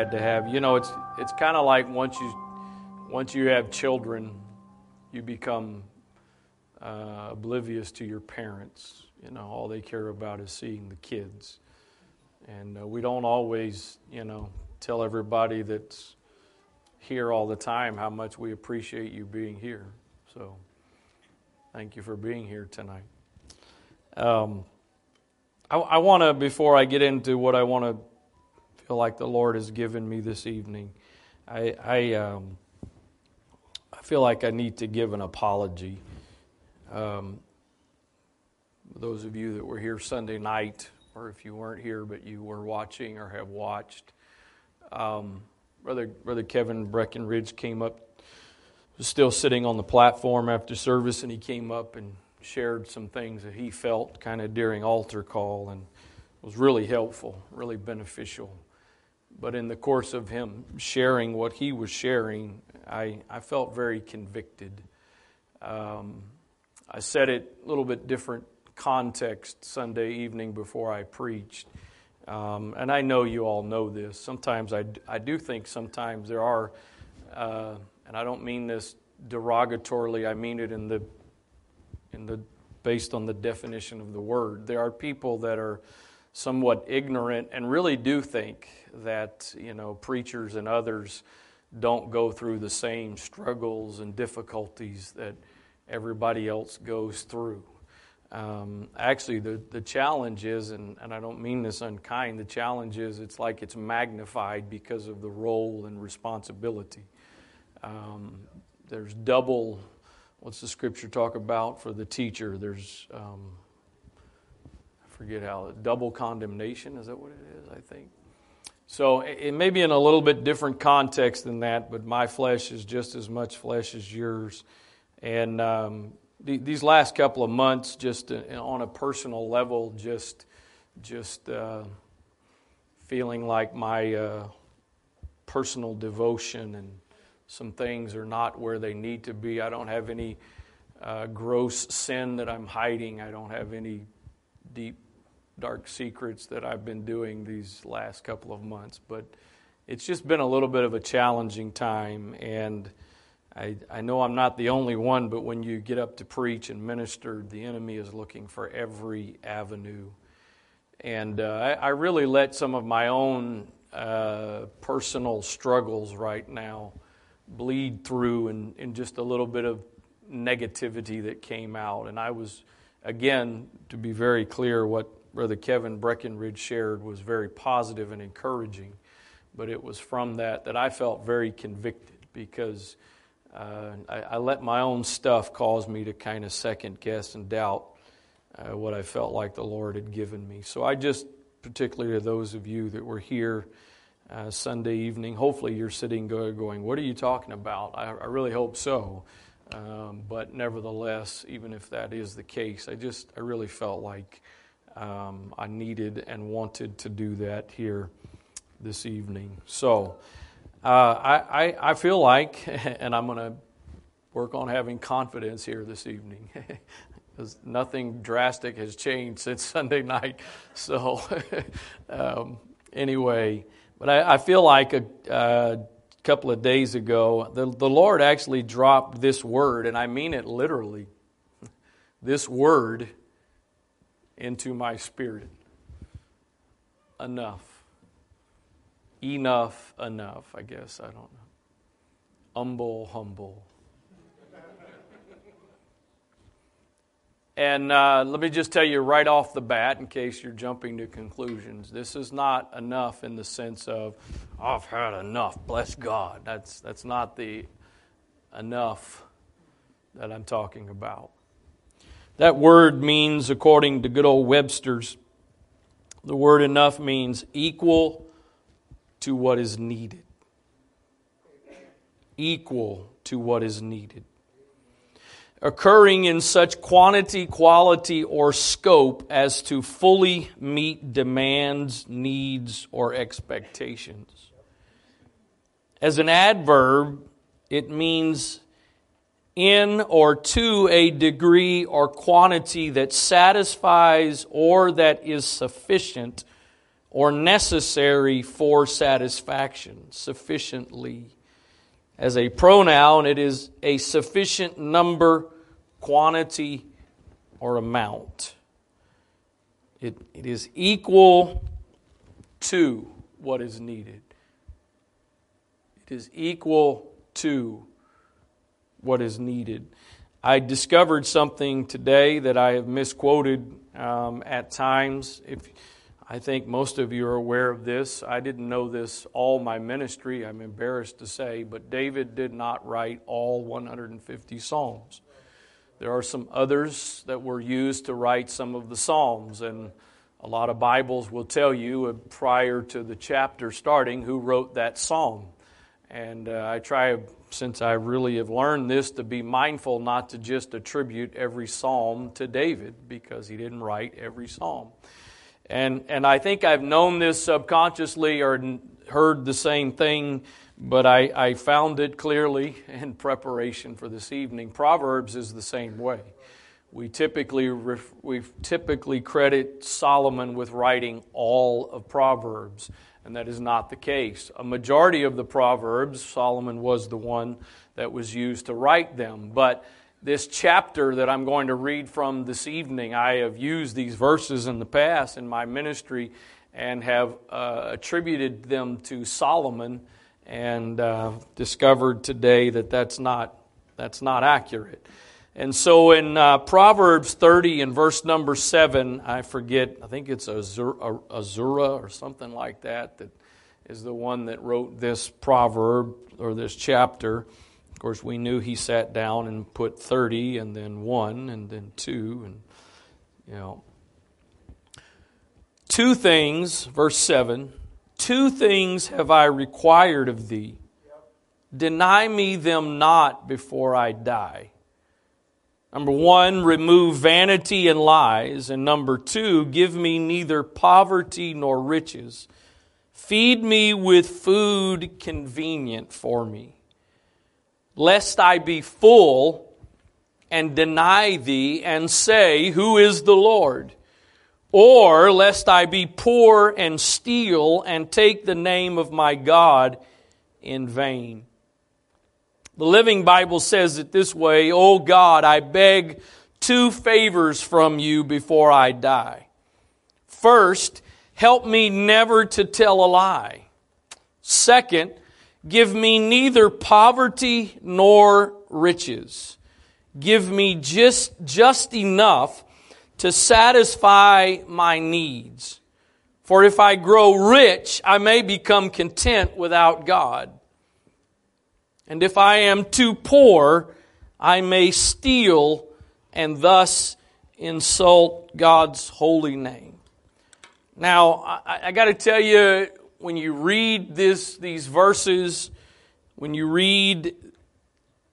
glad to have you. Know, it's it's kind of like once you once you have children, you become uh, oblivious to your parents. You know, all they care about is seeing the kids, and uh, we don't always, you know, tell everybody that's here all the time how much we appreciate you being here. So, thank you for being here tonight. Um, I, I want to, before I get into what I want to feel like the Lord has given me this evening, I, I, um, I feel like I need to give an apology. Um, those of you that were here Sunday night, or if you weren't here but you were watching or have watched, um, Brother, Brother Kevin Breckenridge came up, was still sitting on the platform after service, and he came up and shared some things that he felt kind of during altar call and was really helpful, really beneficial. But in the course of him sharing what he was sharing, I, I felt very convicted. Um, I said it a little bit different context Sunday evening before I preached. Um, and I know you all know this. Sometimes I, I do think sometimes there are, uh, and I don't mean this derogatorily, I mean it in the in the, based on the definition of the word. There are people that are somewhat ignorant and really do think that you know preachers and others don't go through the same struggles and difficulties that everybody else goes through. Um, actually, the, the challenge is, and, and I don't mean this unkind, the challenge is it's like it's magnified because of the role and responsibility. Um, there's double what's the scripture talk about for the teacher? There's, um, forget how, double condemnation, is that what it is, I think? So it may be in a little bit different context than that, but my flesh is just as much flesh as yours. And um, these last couple of months, just uh, on a personal level, just just uh, feeling like my uh, personal devotion and some things are not where they need to be. I don't have any uh, gross sin that I'm hiding. I don't have any deep, dark secrets that I've been doing these last couple of months. But it's just been a little bit of a challenging time. And I, I know I'm not the only one, but when you get up to preach and minister, the enemy is looking for every avenue. And uh, I, I, really let some of my own uh, personal struggles right now bleed through and, and just a little bit of negativity that came out. And I was, again, to be very clear, what Brother Kevin Breckenridge shared was very positive and encouraging. But it was from that that I felt very convicted because uh, I, I, let my own stuff cause me to kind of second guess and doubt uh, what I felt like the Lord had given me. So I just, particularly to those of you that were here, uh, Sunday evening. Hopefully, you're sitting going, What are you talking about? I, I really hope so. Um, but nevertheless, even if that is the case, I just, I really felt like um, I needed and wanted to do that here this evening. So, uh, I, I, I feel like, and I'm going to work on having confidence here this evening. because nothing drastic has changed since Sunday night. So, um, anyway, but I, I feel like a, couple of days ago, the, the Lord actually dropped this word, and I mean it literally this word into my spirit. Enough. Enough, enough, I guess. I don't know. Humble, humble. And uh, let me just tell you right off the bat, in case you're jumping to conclusions, this is not enough in the sense of, I've had enough, bless God. That's, that's not the enough that I'm talking about. That word means, according to good old Webster's, the word enough means equal to what is needed. Equal to what is needed occurring in such quantity, quality, or scope as to fully meet demands, needs, or expectations. As an adverb, it means in or to a degree or quantity that satisfies or that is sufficient or necessary for satisfaction, sufficiently. As a pronoun, it is a sufficient number, quantity, or amount. It, it is equal to what is needed. It is equal to what is needed. I discovered something today that I have misquoted um, at times. If I think most of you are aware of this, I didn't know this all my ministry. I'm embarrassed to say, but David did not write all 150 psalms. There are some others that were used to write some of the psalms, and a lot of Bibles will tell you uh, prior to the chapter starting who wrote that psalm. And uh, I try, since I really have learned this, to be mindful not to just attribute every psalm to David because he didn't write every psalm. And, and I think I've known this subconsciously or heard the same thing, but I, I found it clearly in preparation for this evening. Proverbs is the same way. We typically, we typically credit Solomon with writing all of Proverbs and that is not the case. A majority of the Proverbs, Solomon was the one that was used to write them. But this chapter that I'm going to read from this evening, I have used these verses in the past in my ministry and have uh, attributed them to Solomon and uh, discovered today that that's not, that's not accurate. And so in uh, Proverbs 30 and verse number 7, I forget, I think it's Azura, Azura or something like that, that is the one that wrote this proverb or this chapter. Of course, we knew he sat down and put 30 and then 1 and then 2 and, you know. Two things, verse 7, two things have I required of thee. Deny me them not before I die. Number one, remove vanity and lies. And number two, give me neither poverty nor riches. Feed me with food convenient for me, lest I be full and deny thee and say, Who is the Lord? Or lest I be poor and steal and take the name of my God in vain. The Living Bible says it this way Oh God, I beg two favors from you before I die. First, help me never to tell a lie. Second, give me neither poverty nor riches. Give me just, just enough to satisfy my needs. For if I grow rich, I may become content without God. And if I am too poor, I may steal and thus insult God's holy name. Now, I, I got to tell you, when you read this, these verses, when you read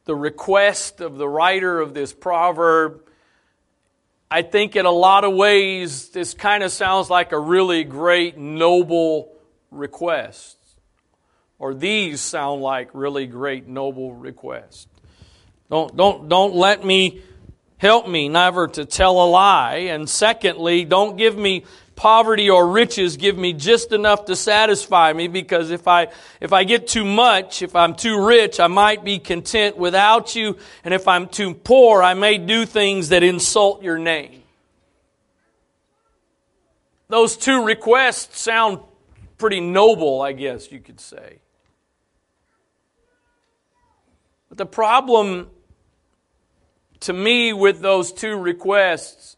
the request of the writer of this proverb, I think in a lot of ways this kind of sounds like a really great, noble request or these sound like really great, noble requests. Don't, don't, don't let me help me never to tell a lie. And secondly, don't give me poverty or riches. Give me just enough to satisfy me because if I, if I get too much, if I'm too rich, I might be content without you. And if I'm too poor, I may do things that insult your name. Those two requests sound pretty noble, I guess you could say. But the problem to me with those two requests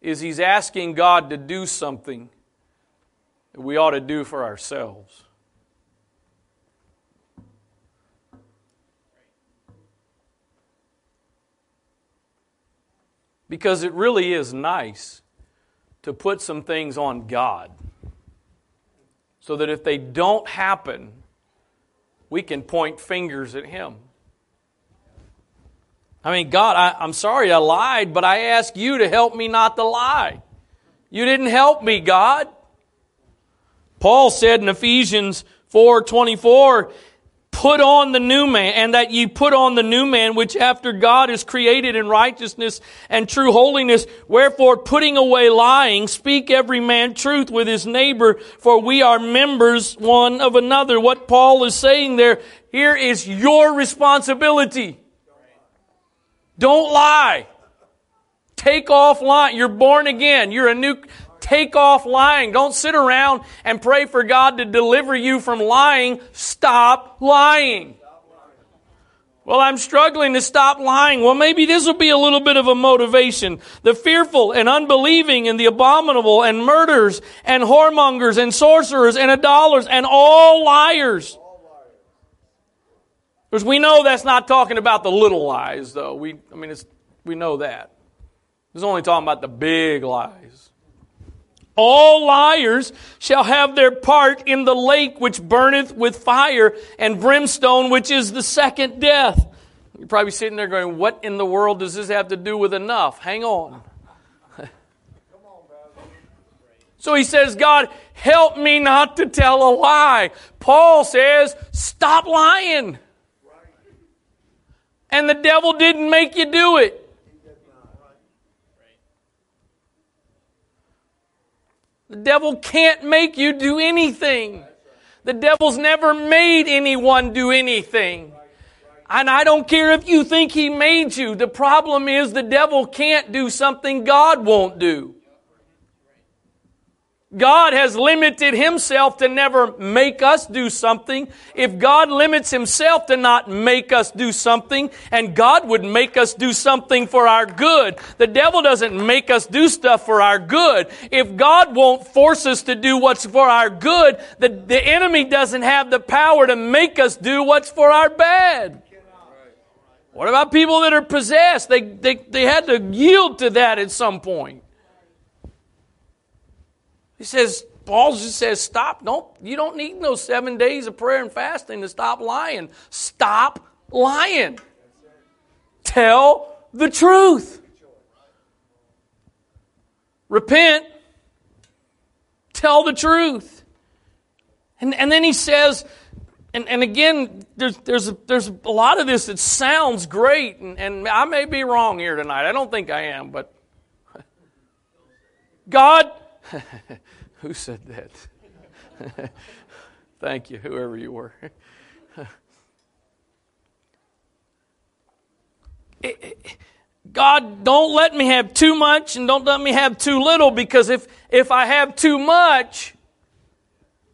is he's asking God to do something that we ought to do for ourselves. Because it really is nice to put some things on God so that if they don't happen, we can point fingers at him. I mean, God, I, am sorry I lied, but I ask you to help me not to lie. You didn't help me, God. Paul said in Ephesians 4:24, put on the new man, and that ye put on the new man, which after God is created in righteousness and true holiness. Wherefore, putting away lying, speak every man truth with his neighbor, for we are members one of another. What Paul is saying there, here is your responsibility. Don't lie. Take off lying. You're born again. You're a new, Take off lying. Don't sit around and pray for God to deliver you from lying. Stop lying. Well, I'm struggling to stop lying. Well, maybe this will be a little bit of a motivation. The fearful and unbelieving and the abominable and murderers and whoremongers and sorcerers and idolaters and all liars. Because we know that's not talking about the little lies, though. We, I mean, it's, we know that. It's only talking about the big lies. All liars shall have their part in the lake which burneth with fire and brimstone, which is the second death. You're probably sitting there going, What in the world does this have to do with enough? Hang on. so he says, God, help me not to tell a lie. Paul says, Stop lying. And the devil didn't make you do it. The devil can't make you do anything. The devil's never made anyone do anything. And I don't care if you think he made you. The problem is the devil can't do something God won't do. God has limited himself to never make us do something. If God limits himself to not make us do something, and God would make us do something for our good, the devil doesn't make us do stuff for our good. If God won't force us to do what's for our good, the, the enemy doesn't have the power to make us do what's for our bad. What about people that are possessed? They, they, they had to yield to that at some point. He says, Paul just says, stop. Don't, you don't need no seven days of prayer and fasting to stop lying. Stop lying. Tell the truth. Repent. Tell the truth. And, and then he says, and, and again, there's, there's, a, there's a lot of this that sounds great, and, and I may be wrong here tonight. I don't think I am, but God Who said that? Thank you, whoever you were. God, don't let me have too much and don't let me have too little because if, if I have too much,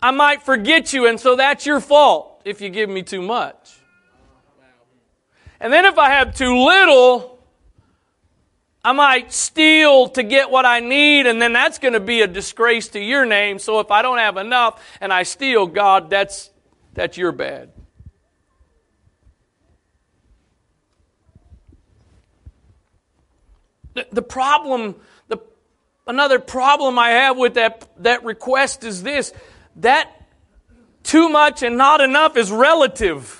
I might forget you, and so that's your fault if you give me too much. And then if I have too little, I might steal to get what I need, and then that's going to be a disgrace to your name. So if I don't have enough and I steal, God, that's, that's your bad. The, the problem, the, another problem I have with that, that request is this that too much and not enough is relative.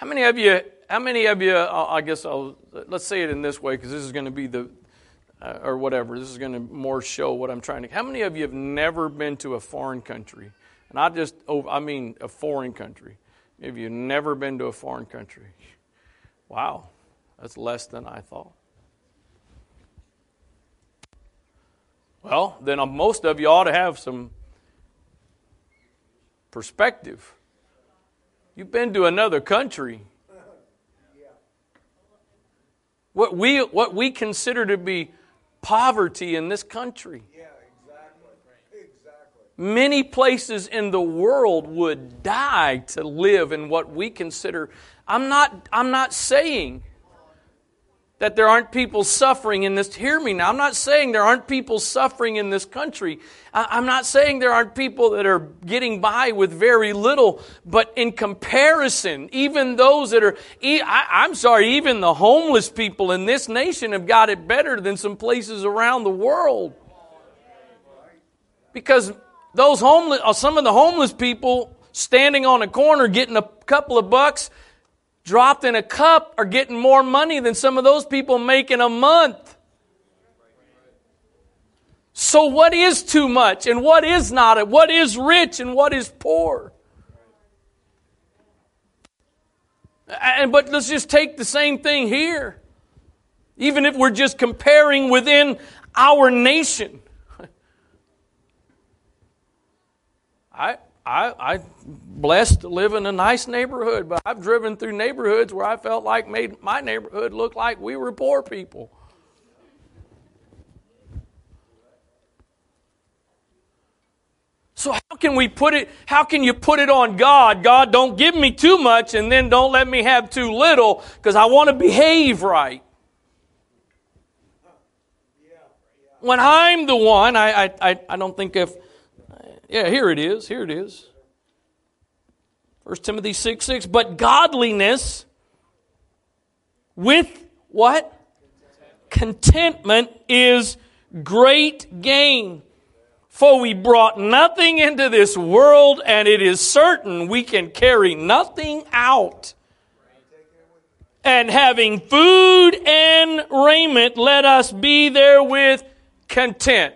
How many of you, how many of you, I guess I'll, let's say it in this way because this is going to be the, uh, or whatever, this is going to more show what I'm trying to, how many of you have never been to a foreign country? And I just, oh, I mean a foreign country. Have you never been to a foreign country? Wow, that's less than I thought. Well, then uh, most of you ought to have some perspective. You've been to another country. What we, what we consider to be poverty in this country. Many places in the world would die to live in what we consider. I'm not, I'm not saying that there aren't people suffering in this. Hear me now. I'm not saying there aren't people suffering in this country. I'm not saying there aren't people that are getting by with very little, but in comparison, even those that are, I'm sorry, even the homeless people in this nation have got it better than some places around the world. Because those homeless, uh, some of the homeless people standing on a corner getting a couple of bucks, dropped in a cup are getting more money than some of those people make in a month. So, what is too much and what is not? What is rich and what is poor? And, but let's just take the same thing here. Even if we're just comparing within our nation. I, I, I blessed to live in a nice neighborhood, but I've driven through neighborhoods where I felt like made my neighborhood look like we were poor people. So how can we put it how can you put it on God? God don't give me too much and then don't let me have too little because I want to behave right. When I'm the one, I, I, I don't think if yeah, here it is. Here it is. 1 Timothy 6 6. But godliness with what? Contentment is great gain. For we brought nothing into this world, and it is certain we can carry nothing out. And having food and raiment, let us be therewith content.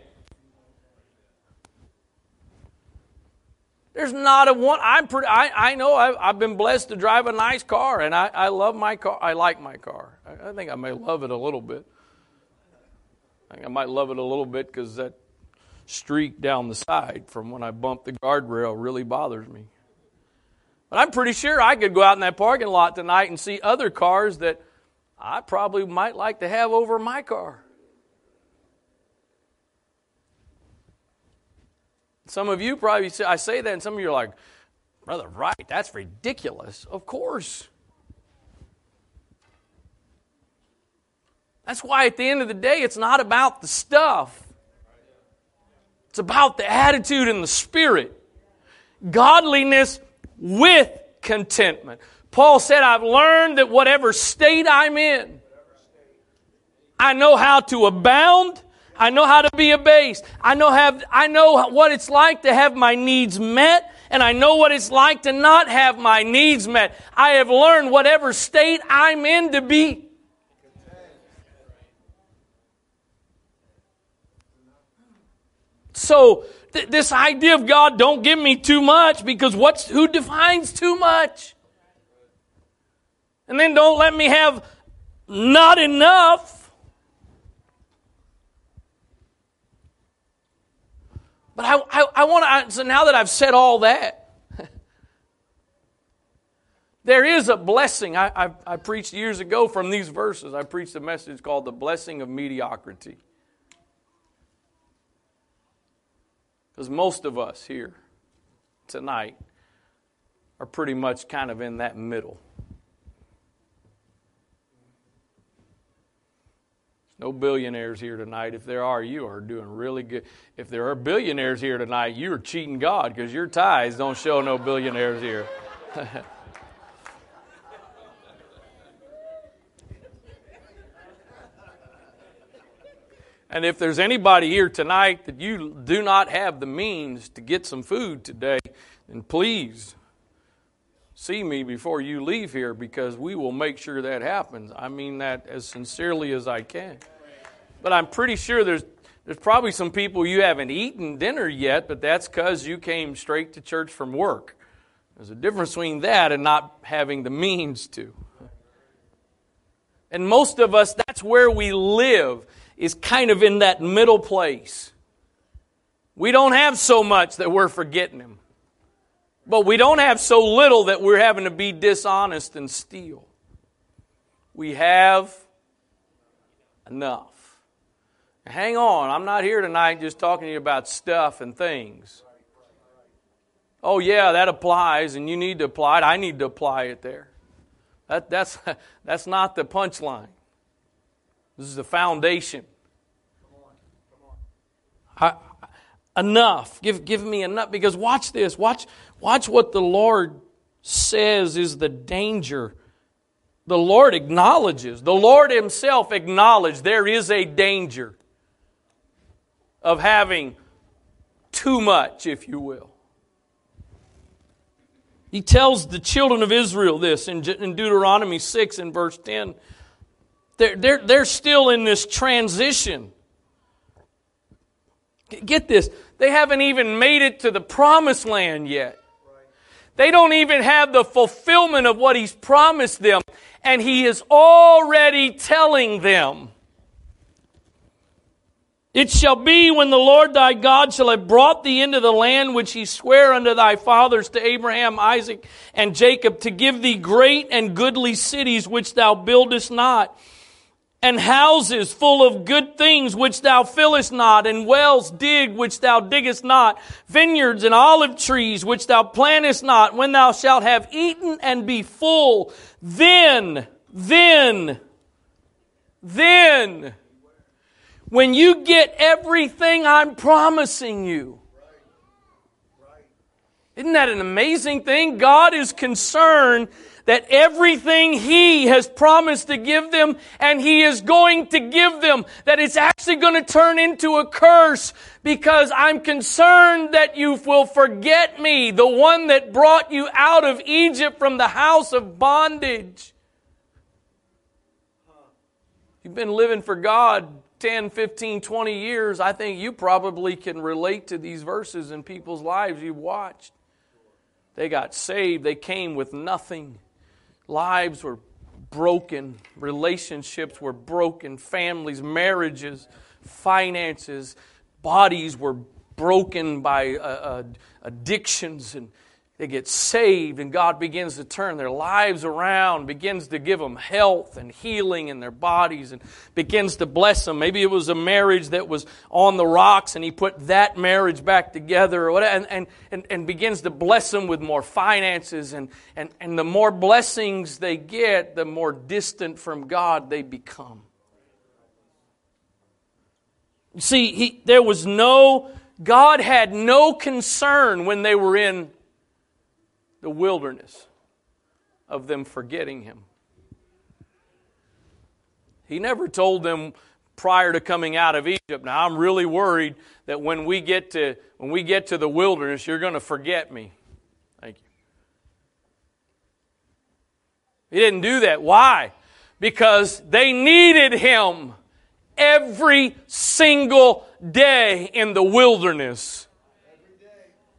There's not a one. I'm pretty. I, I know I've, I've been blessed to drive a nice car, and I, I love my car. I like my car. I, I think I may love it a little bit. I think I might love it a little bit because that streak down the side from when I bumped the guardrail really bothers me. But I'm pretty sure I could go out in that parking lot tonight and see other cars that I probably might like to have over my car. Some of you probably say, I say that, and some of you are like, Brother, Wright, that's ridiculous. Of course. That's why at the end of the day, it's not about the stuff, it's about the attitude and the spirit. Godliness with contentment. Paul said, I've learned that whatever state I'm in, I know how to abound I know how to be abased. I know have I know what it's like to have my needs met and I know what it's like to not have my needs met. I have learned whatever state I'm in to be So th- this idea of God don't give me too much because what's who defines too much? And then don't let me have not enough. But I, I, I want to, so now that I've said all that, there is a blessing. I, I, I, preached years ago from these verses. I preached a message called The Blessing of Mediocrity. Because most of us here tonight are pretty much kind of in that middle. No billionaires here tonight. If there are, you are doing really good. If there are billionaires here tonight, you are cheating God because your tithes don't show no billionaires here. and if there's anybody here tonight that you do not have the means to get some food today, then please see me before you leave here because we will make sure that happens. I mean that as sincerely as I can. But I'm pretty sure there's there's probably some people you haven't eaten dinner yet, but that's because you came straight to church from work. There's a difference between that and not having the means to. And most of us, that's where we live, is kind of in that middle place. We don't have so much that we're forgetting Him. But we don't have so little that we're having to be dishonest and steal. We have enough. Hang on, I'm not here tonight just talking to you about stuff and things. Oh, yeah, that applies, and you need to apply it. I need to apply it there. That, that's, that's not the punchline. This is the foundation. I, enough. Give, give me enough. Because watch this. Watch, watch what the Lord says is the danger. The Lord acknowledges, the Lord Himself acknowledged there is a danger of having too much, if you will. He tells the children of Israel this in, Deuteronomy 6 and verse 10. They're, they're, they're still in this transition Get this, they haven't even made it to the promised land yet. They don't even have the fulfillment of what He's promised them, and He is already telling them. It shall be when the Lord thy God shall have brought thee into the land which he sware unto thy fathers to Abraham, Isaac, and Jacob to give thee great and goodly cities which thou buildest not and houses full of good things which thou fillest not, and wells dig which thou diggest not, vineyards and olive trees which thou plantest not, when thou shalt have eaten and be full, then, then, then, when you get everything I'm promising you, isn't that an amazing thing? God is concerned that everything He has promised to give them and He is going to give them, that it's actually going to turn into a curse because I'm concerned that you will forget me, the one that brought you out of Egypt from the house of bondage. You've been living for God 10, 15, 20 years. I think you probably can relate to these verses in people's lives you've watched. They got saved, they came with nothing. Lives were broken, relationships were broken, families, marriages, finances, bodies were broken by uh, uh, addictions and they get saved and God begins to turn their lives around, begins to give them health and healing in their bodies and begins to bless them. Maybe it was a marriage that was on the rocks and He put that marriage back together and, and, and, and begins to bless them with more finances. And, and, and the more blessings they get, the more distant from God they become. See, he, there was no, God had no concern when they were in the wilderness of them forgetting him. He never told them prior to coming out of Egypt. Now I'm really worried that when we get to when we get to the wilderness, you're going to forget me. Thank you. He didn't do that. Why? Because they needed him every single day in the wilderness.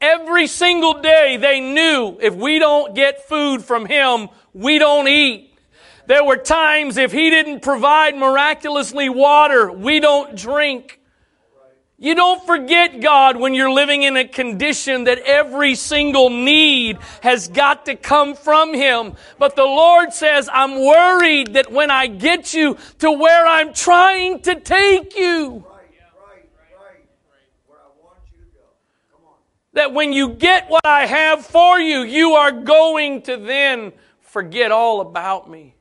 Every single day they knew if we don't get food from Him, we don't eat. There were times if He didn't provide miraculously water, we don't drink. You don't forget God when you're living in a condition that every single need has got to come from Him. But the Lord says, I'm worried that when I get you to where I'm trying to take you, that when you get what I have for you, you are going to then forget all about me.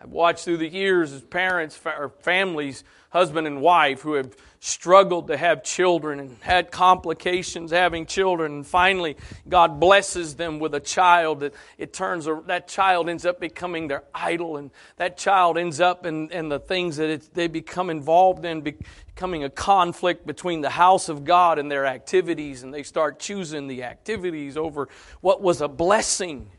I've watched through the years as parents or families, husband and wife, who have struggled to have children and had complications having children. And finally God blesses them with a child that it turns that child ends up becoming their idol. And that child ends up in, in the things that it, they become involved in becoming a conflict between the house of God and their activities. And they start choosing the activities over what was a blessing.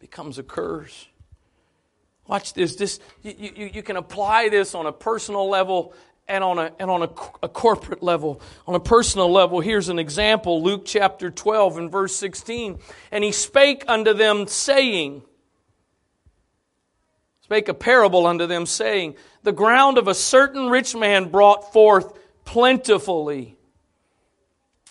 Becomes a curse Watch this. This you, you, you, can apply this on a personal level and on, a, and on a, a corporate level. On a personal level, here's an example Luke chapter 12 and verse 16. And he spake unto them, saying, Spake a parable unto them, saying, The ground of a certain rich man brought forth plentifully.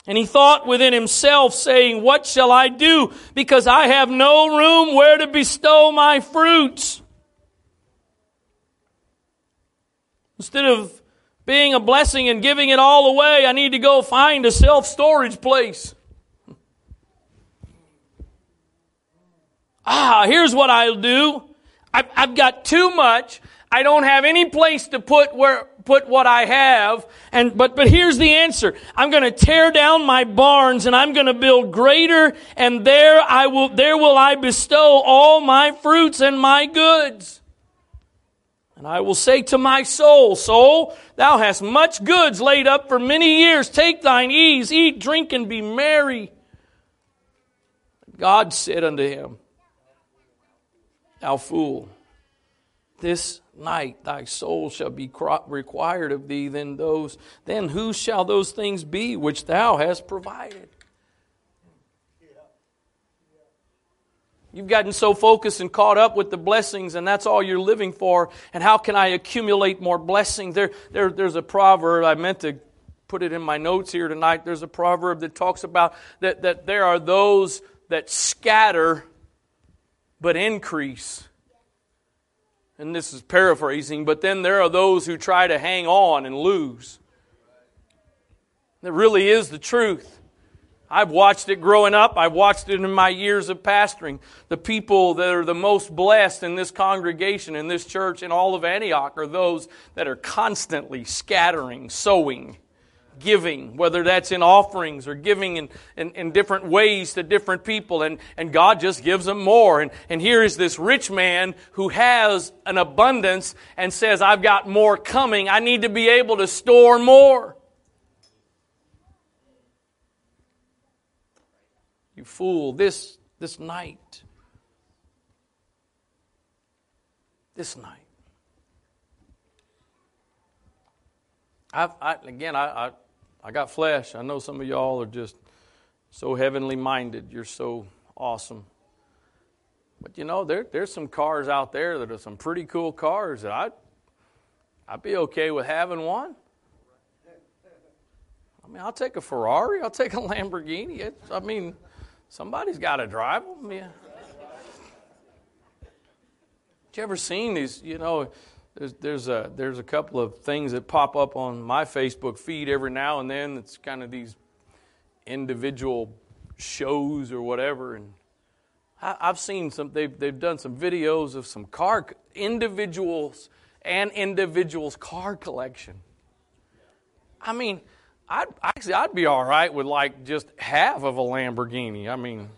And he thought within himself, saying, What shall I do? Because I have no room where to bestow my fruits. Instead of being a blessing and giving it all away, I need to go find a self storage place. Ah, here's what I'll do. I've, I've, got too much. I don't have any place to put where put what I have. And but but here's the answer. I'm going to tear down my barns and I'm going to build greater, and there I will there will I bestow all my fruits and my goods. And I will say to my soul, Soul, thou hast much goods laid up for many years. Take thine ease, eat, drink, and be merry. God said unto him, Thou fool, this night thy soul shall be required of thee then those then who shall those things be which thou hast provided You've gotten so focused and caught up with the blessings, and that's all you're living for. And how can I accumulate more blessings? There, there, there's a proverb, I meant to put it in my notes here tonight. There's a proverb that talks about that, that there are those that scatter but increase. And this is paraphrasing, but then there are those who try to hang on and lose. That really is the truth. I've watched it growing up. I've watched it in my years of pastoring. The people that are the most blessed in this congregation, in this church, in all of Antioch are those that are constantly scattering, sowing, giving, whether that's in offerings or giving in, in, in, different ways to different people. And, and God just gives them more. And, and here is this rich man who has an abundance and says, I've got more coming. I need to be able to store more. Fool, this, this night. This night. I've, I, again, I, I, I got flesh. I know some of y'all are just so heavenly minded. You're so awesome. But you know, there, there's some cars out there that are some pretty cool cars that I'd, I'd be okay with having one. I mean, I'll take a Ferrari, I'll take a Lamborghini. I mean, Somebody's got to drive them. Yeah. you ever seen these? You know, there's there's a there's a couple of things that pop up on my Facebook feed every now and then. It's kind of these individual shows or whatever, and I, have seen some. They've they've done some videos of some car individuals and individuals car collection. I mean I'd actually I'd be all right with like just half of a Lamborghini. I mean,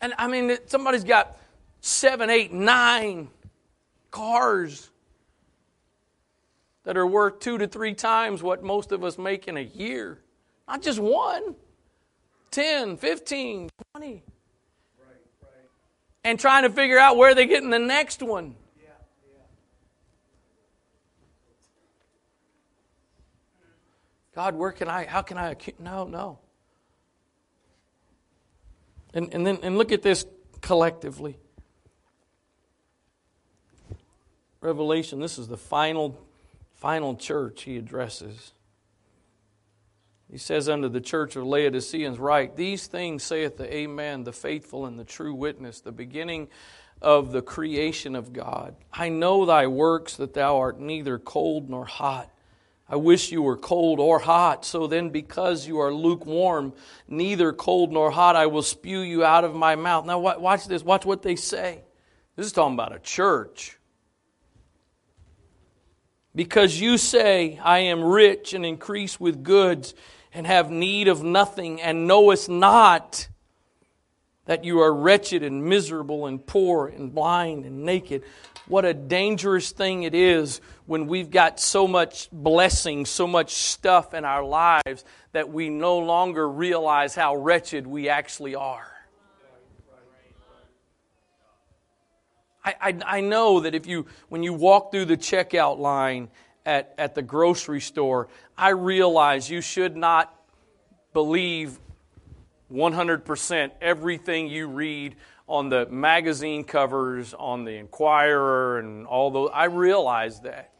and I mean somebody's got seven, eight, nine cars that are worth two to three times what most of us make in a year. Not just one, 10, 15, 20. Right, right. And trying to figure out where they're getting the next one. God, where can I, how can I, no, no. And, and then, and look at this collectively. Revelation, this is the final, final church he addresses. He says unto the church of Laodiceans, Write, these things saith the Amen, the faithful and the true witness, the beginning of the creation of God. I know thy works, that thou art neither cold nor hot. I wish you were cold or hot. So then, because you are lukewarm, neither cold nor hot, I will spew you out of my mouth. Now, watch this. Watch what they say. This is talking about a church. Because you say, I am rich and increase with goods and have need of nothing, and knowest not that you are wretched and miserable and poor and blind and naked. What a dangerous thing it is when we've got so much blessing, so much stuff in our lives that we no longer realize how wretched we actually are. I, I, I, know that if you, when you walk through the checkout line at, at the grocery store, I realize you should not believe 100% everything you read on the magazine covers, on the Enquirer, and all those. I realize that.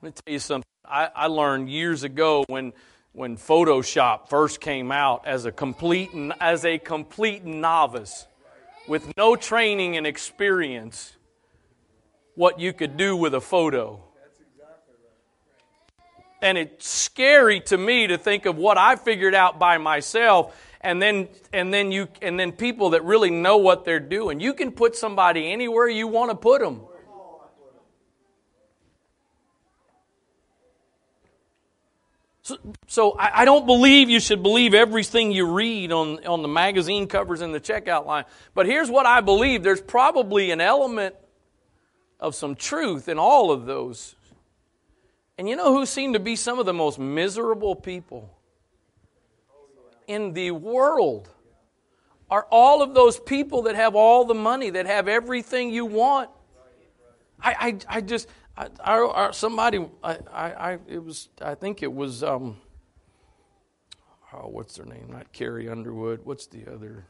Let me tell you something. I, I learned years ago when when Photoshop first came out as a complete as a complete novice with no training and experience what you could do with a photo. And it's scary to me to think of what I figured out by myself and then and then you and then people that really know what they're doing. You can put somebody anywhere you want to put them. So, so I, I, don't believe you should believe everything you read on, on the magazine covers and the checkout line. But here's what I believe there's probably an element of some truth in all of those. And you know who seem to be some of the most miserable people? In the world are all of those people that have all the money, that have everything you want. I, I, I just, I, I, somebody, I, I, it was, I think it was, um, oh, what's their name? Not Carrie Underwood. What's the other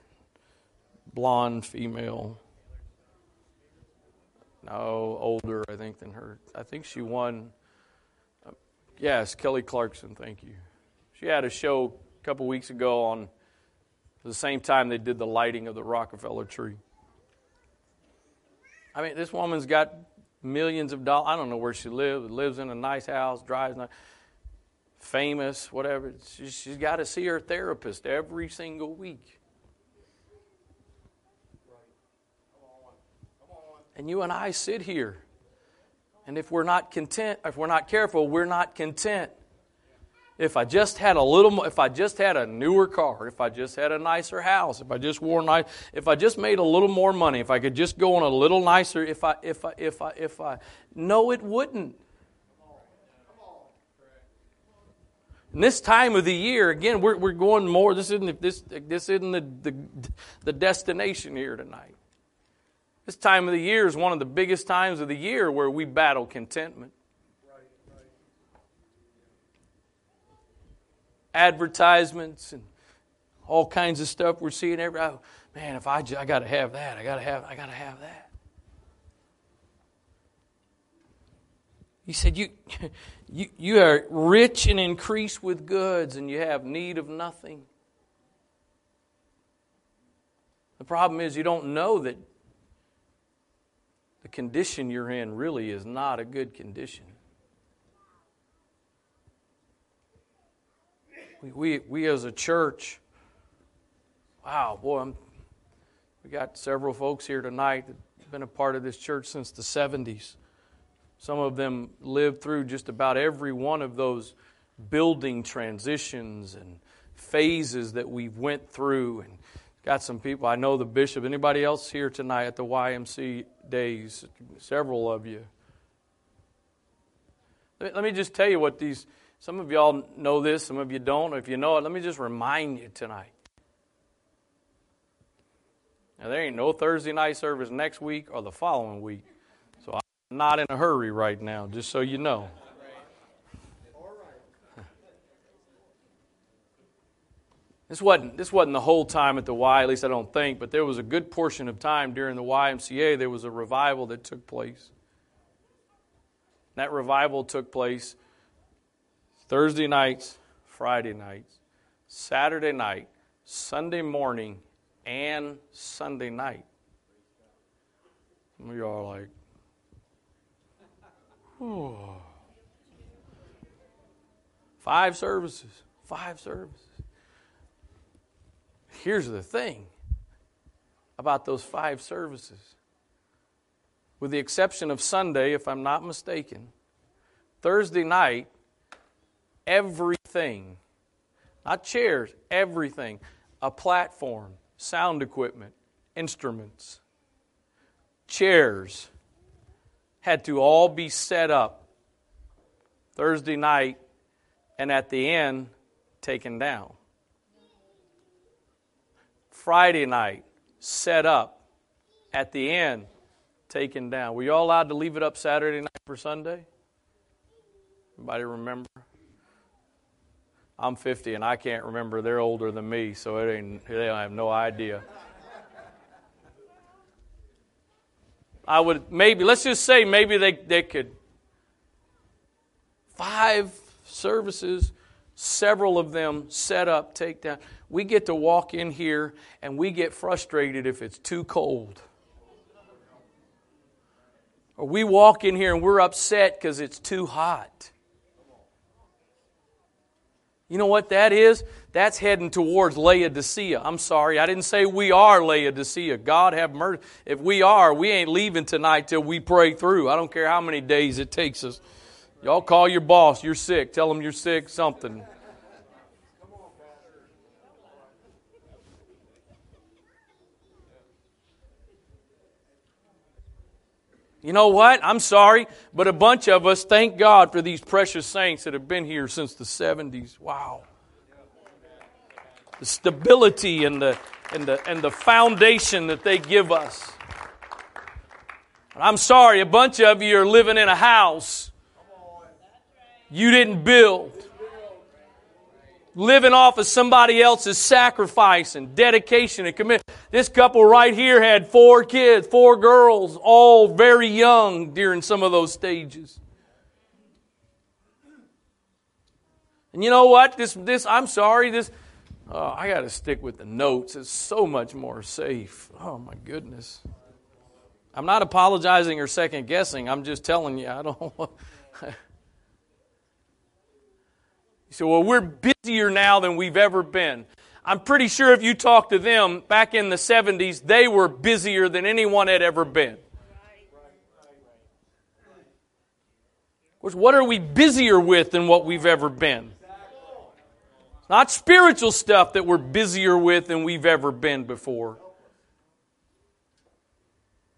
blonde female? No, older, I think, than her. I think she won. Yes, Kelly Clarkson, thank you. She had a show a couple weeks ago on the same time they did the lighting of the Rockefeller tree. I mean, this woman's got millions of dollars. I don't know where she lives. Lives in a nice house, drives nice, famous, whatever. she's got to see her therapist every single week. And you and I sit here. And if we're not content, if we're not careful, we're not content. If I just had a little if I just had a newer car, if I just had a nicer house, if I just wore nice, if I just made a little more money, if I could just go on a little nicer, if I, if I, if I, if I, no, it wouldn't. And this time of the year, again, we're, we're going more. This isn't this this isn't the, the the destination here tonight. This time of the year is one of the biggest times of the year where we battle contentment. Advertisements and all kinds of stuff. We're seeing every oh, man if i i got to have that. I got to have i got to have that. He said you, you you are rich and increased with goods and you have need of nothing. The problem is you don't know that the condition you're in really is not a good condition. We, we, as a church, wow, boy, I'm, we got several folks here tonight that have been a part of this church since the 70s. Some of them lived through just about every one of those building transitions and phases that we've went through and got some people i know the bishop anybody else here tonight at the YMCA days several of you let me just tell you what these some of y'all know this some of you don't. If you know it let me just remind you tonight. Now there ain't no thursday night service next week or the following week so i'm not in a hurry right now just so you know. This wasn't, this wasn't the whole time at the Y, at least I don't think, but there was a good portion of time during the YMCA, there was a revival that took place. That revival took place Thursday nights, Friday nights, Saturday night, Sunday morning, and Sunday night. We are like, oh. Five services. Five services. Here's the thing about those five services. With the exception of Sunday, if I'm not mistaken, Thursday night, everything, not chairs, everything, a platform, sound equipment, instruments, chairs, had to all be set up Thursday night and at the end taken down. Friday night set up, at the end taken down. Were you all allowed to leave it up Saturday night for Sunday? Anybody remember? I'm 50 and I can't remember. They're older than me, so it ain't, they have no idea. I would maybe, let's just say maybe they, they could. Five services, several of them set up, take down we get to walk in here and we get frustrated if it's too cold. Or we walk in here and we're upset because it's too hot. You know what that is? That's heading towards Laodicea. I'm sorry, I didn't say we are Laodicea. God have mercy. If we are, we ain't leaving tonight till we pray through. I don't care how many days it takes us. Y'all call your boss. You're sick. Tell them you're sick, something. You know what? I'm sorry, but a bunch of us thank God for these precious saints that have been here since the 70s. Wow. The stability and the and the, and the foundation that they give us. I'm sorry, a bunch of you are living in a house you didn't build. Living off of somebody else's sacrifice and dedication and commitment. This couple right here had four kids, four girls, all very young during some of those stages. And you know what? This, this, I'm sorry, this, oh, I got to stick with the notes. It's so much more safe. Oh my goodness. I'm not apologizing or second guessing. I'm just telling you, I don't. You say, well, we're busier now than we've ever been. I'm pretty sure if you talk to them back in the 70s, they were busier than anyone had ever been. Of course, what are we busier with than what we've ever been? Not spiritual stuff that we're busier with than we've ever been before.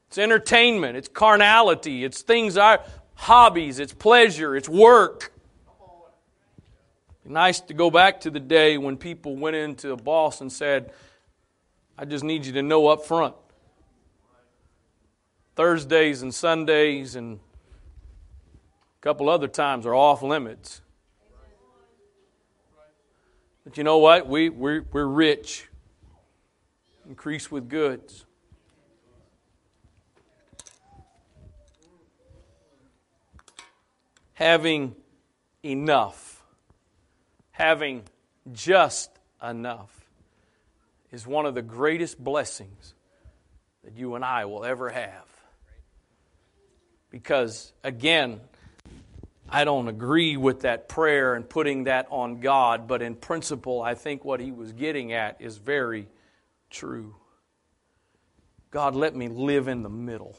It's entertainment, it's carnality, it's things, our hobbies, it's pleasure, it's work. Nice to go back to the day when people went into a boss and said, I just need you to know up front. Thursdays and Sundays and a couple other times are off limits. But you know what? We, we're, we're rich, increase with goods. Having enough having just enough is one of the greatest blessings that you and I will ever have. Because, again, I don't agree with that prayer and putting that on God, but in principle, I think what he was getting at is very true. God, let me live in the middle.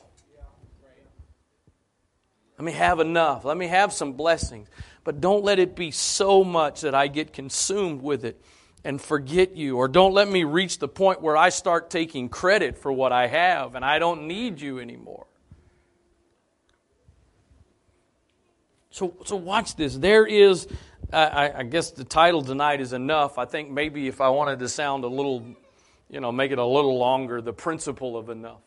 Let me have enough. Let me have some blessings but don't let it be so much that I get consumed with it and forget you. Or don't let me reach the point where I start taking credit for what I have and I don't need you anymore. So, so watch this. There is, I, I guess the title tonight is enough. I think maybe if I wanted to sound a little, you know, make it a little longer, the principle of enough.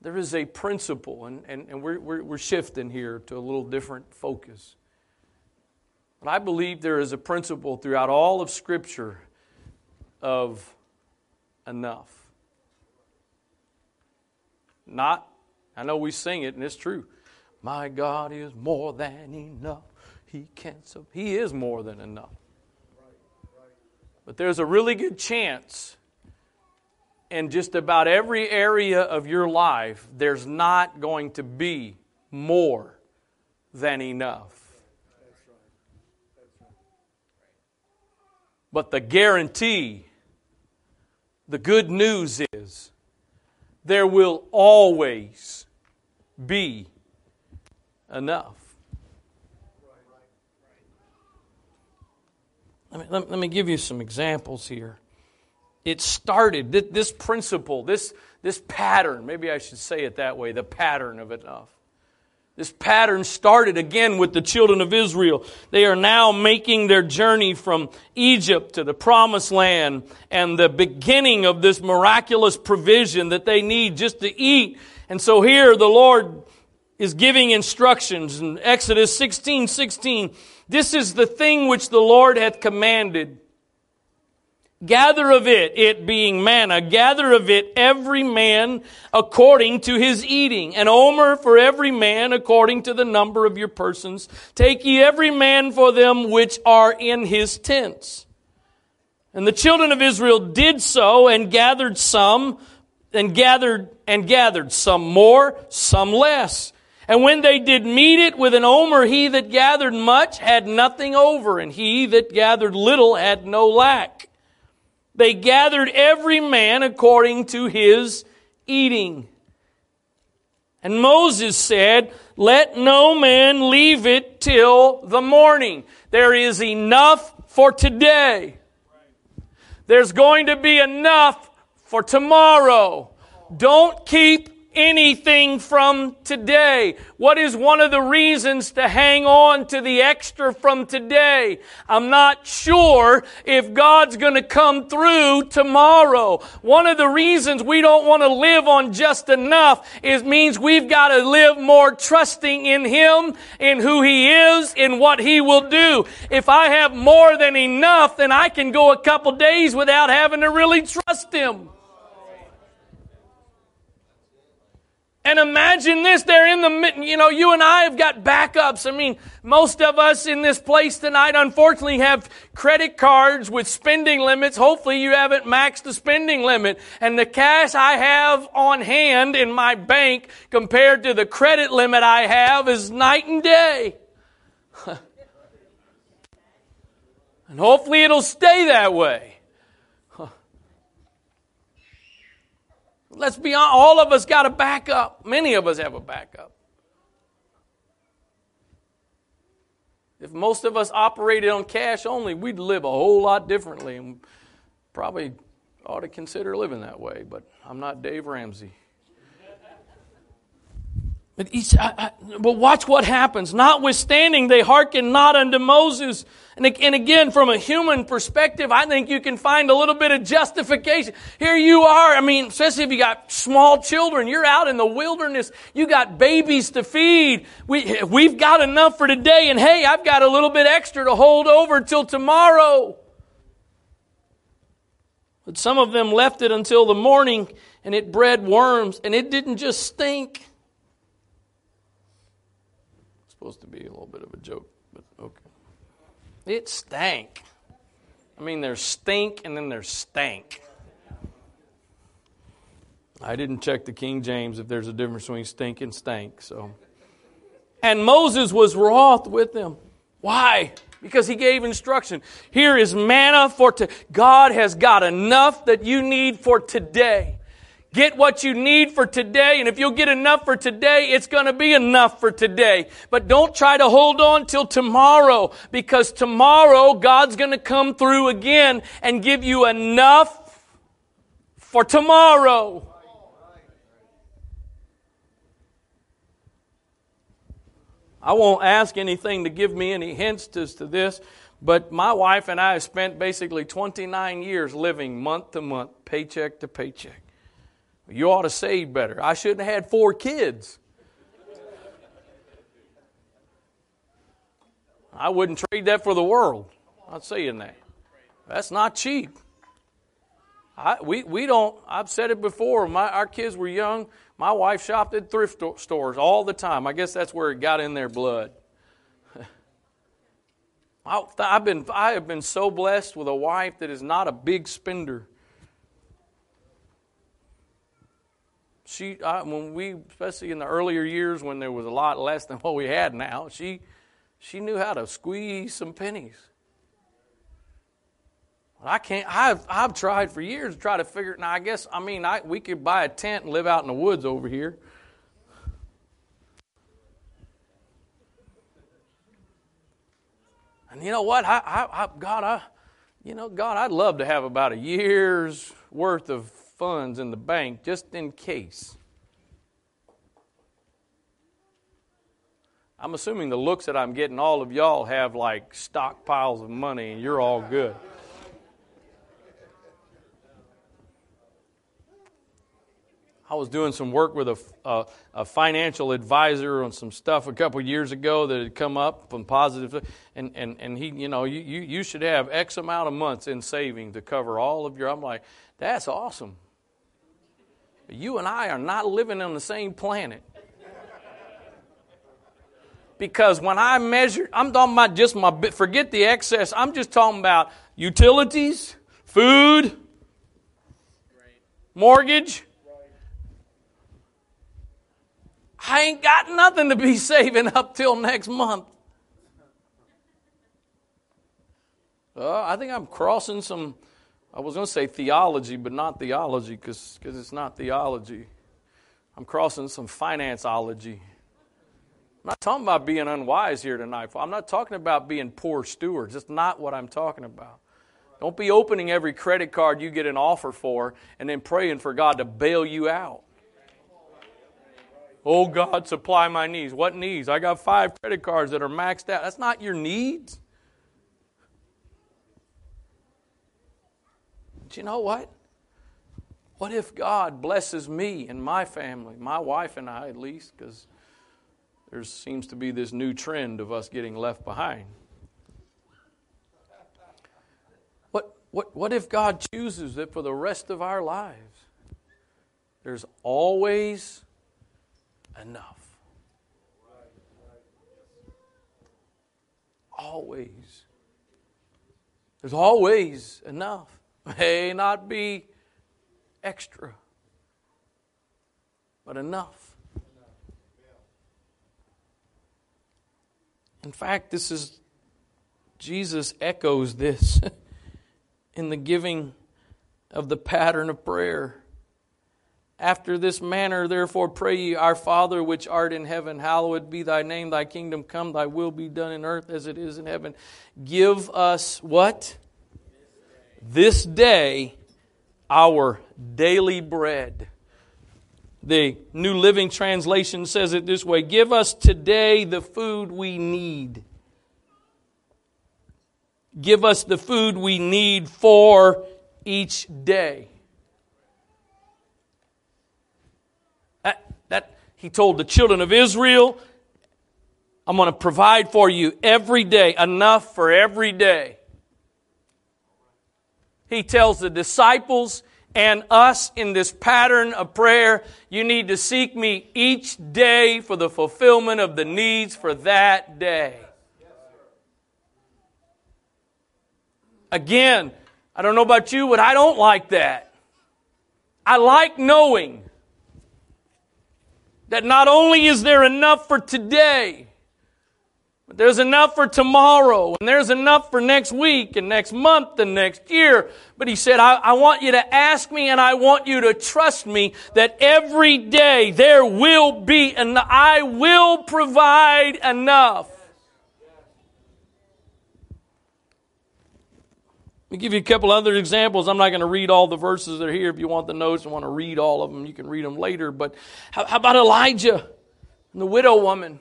There is a principle, and, and, and we're, we're, we're shifting here to a little different focus. But I believe there is a principle throughout all of Scripture of enough. Not, I know we sing it, and it's true. My God is more than enough. He can He is more than enough. But there's a really good chance in just about every area of your life, there's not going to be more than enough. But the guarantee, the good news is, there will always be enough. Let me, let, let me give you some examples here it started, this principle, this, this pattern, maybe I should say it that way, the pattern of enough. This pattern started again with the children of Israel. They are now making their journey from Egypt to the promised land and the beginning of this miraculous provision that they need just to eat. And so here the Lord is giving instructions in Exodus 16, 16. This is the thing which the Lord hath commanded Gather of it, it being manna, gather of it every man according to his eating, an omer for every man according to the number of your persons. Take ye every man for them which are in his tents. And the children of Israel did so and gathered some, and gathered and gathered some more, some less. And when they did meet it with an omer, he that gathered much had nothing over, and he that gathered little had no lack. They gathered every man according to his eating. And Moses said, Let no man leave it till the morning. There is enough for today. There's going to be enough for tomorrow. Don't keep anything from today. What is one of the reasons to hang on to the extra from today? I'm not sure if God's going to come through tomorrow. One of the reasons we don't want to live on just enough is means we've got to live more trusting in Him, in who He is, in what He will do. If I have more than enough, then I can go a couple days without having to really trust Him. And imagine this, they're in the, you know, you and I have got backups. I mean, most of us in this place tonight, unfortunately, have credit cards with spending limits. Hopefully you haven't maxed the spending limit. And the cash I have on hand in my bank compared to the credit limit I have is night and day. and hopefully it'll stay that way. Let's be honest, all of us got a backup. Many of us have a backup. If most of us operated on cash only, we'd live a whole lot differently and probably ought to consider living that way, but I'm not Dave Ramsey. But, I, I, watch what happens. Notwithstanding, they hearken not unto Moses. And, and again, from a human perspective, I think you can find a little bit of justification. Here you are. I mean, especially if you got small children, you're out in the wilderness. You got babies to feed. We, we've got enough for today. And hey, I've got a little bit extra to hold over till tomorrow. But some of them left it until the morning and it bred worms and it didn't just stink supposed to be a little bit of a joke, but okay. It stank. I mean, there's stink and then there's stank. I didn't check the King James if there's a difference between stink and stank, so. And Moses was wroth with them. Why? Because he gave instruction. Here is manna for to God has got enough that you need for today. Get what you need for today, and if you'll get enough for today, it's going to be enough for today. But don't try to hold on till tomorrow, because tomorrow God's going to come through again and give you enough for tomorrow. I won't ask anything to give me any hints as to this, but my wife and I have spent basically 29 years living month to month, paycheck to paycheck. You ought to save better. I shouldn't have had four kids. I wouldn't trade that for the world. I'm not saying that. That's not cheap. I, we, we don't, I've said it before, my, our kids were young. My wife shopped at thrift stores all the time. I guess that's where it got in their blood. I, I've been, I have been so blessed with a wife that is not a big spender. She I, when we especially in the earlier years when there was a lot less than what we had now she she knew how to squeeze some pennies. I can't I've I've tried for years to try to figure it now I guess I mean I we could buy a tent and live out in the woods over here. And you know what? I, I, I God I you know God I'd love to have about a year's worth of funds in the bank just in case. I'm assuming the looks that I'm getting, all of y'all have like stockpiles of money and you're all good. I was doing some work with a, a, a, financial advisor on some stuff a couple years ago that had come up from positive, and, and, and he, you know, you, you, you should have X amount of months in saving to cover all of your. I'm like, that's awesome. You and I are not living on the same planet. Because when I measure, I'm talking about just my, forget the excess, I'm just talking about utilities, food, mortgage. I ain't got nothing to be saving up till next month. I think I'm crossing some I was going to say theology, but not theology because it's not theology. I'm crossing some financeology. I'm not talking about being unwise here tonight. I'm not talking about being poor stewards. That's not what I'm talking about. Don't be opening every credit card you get an offer for and then praying for God to bail you out. Oh God, supply my needs. What needs? I got five credit cards that are maxed out. That's not your needs. But you know what? What if God blesses me and my family, my wife and I at least, because there seems to be this new trend of us getting left behind. What, what, what if God chooses that for the rest of our lives, there's always enough? Always. There's always enough. May not be extra, but enough. In fact, this is Jesus echoes this in the giving of the pattern of prayer. After this manner, therefore, pray ye, Our Father which art in heaven, hallowed be thy name, thy kingdom come, thy will be done in earth as it is in heaven. Give us what? This day our daily bread. The New Living Translation says it this way Give us today the food we need. Give us the food we need for each day. That, that he told the children of Israel, I'm going to provide for you every day, enough for every day. He tells the disciples and us in this pattern of prayer, you need to seek me each day for the fulfillment of the needs for that day. Again, I don't know about you, but I don't like that. I like knowing that not only is there enough for today, but there's enough for tomorrow, and there's enough for next week, and next month, and next year. But he said, I, I, want you to ask me, and I want you to trust me that every day there will be, and I will provide enough. Let me give you a couple other examples. I'm not going to read all the verses that are here. If you want the notes and want to read all of them, you can read them later. But how, how about Elijah and the widow woman?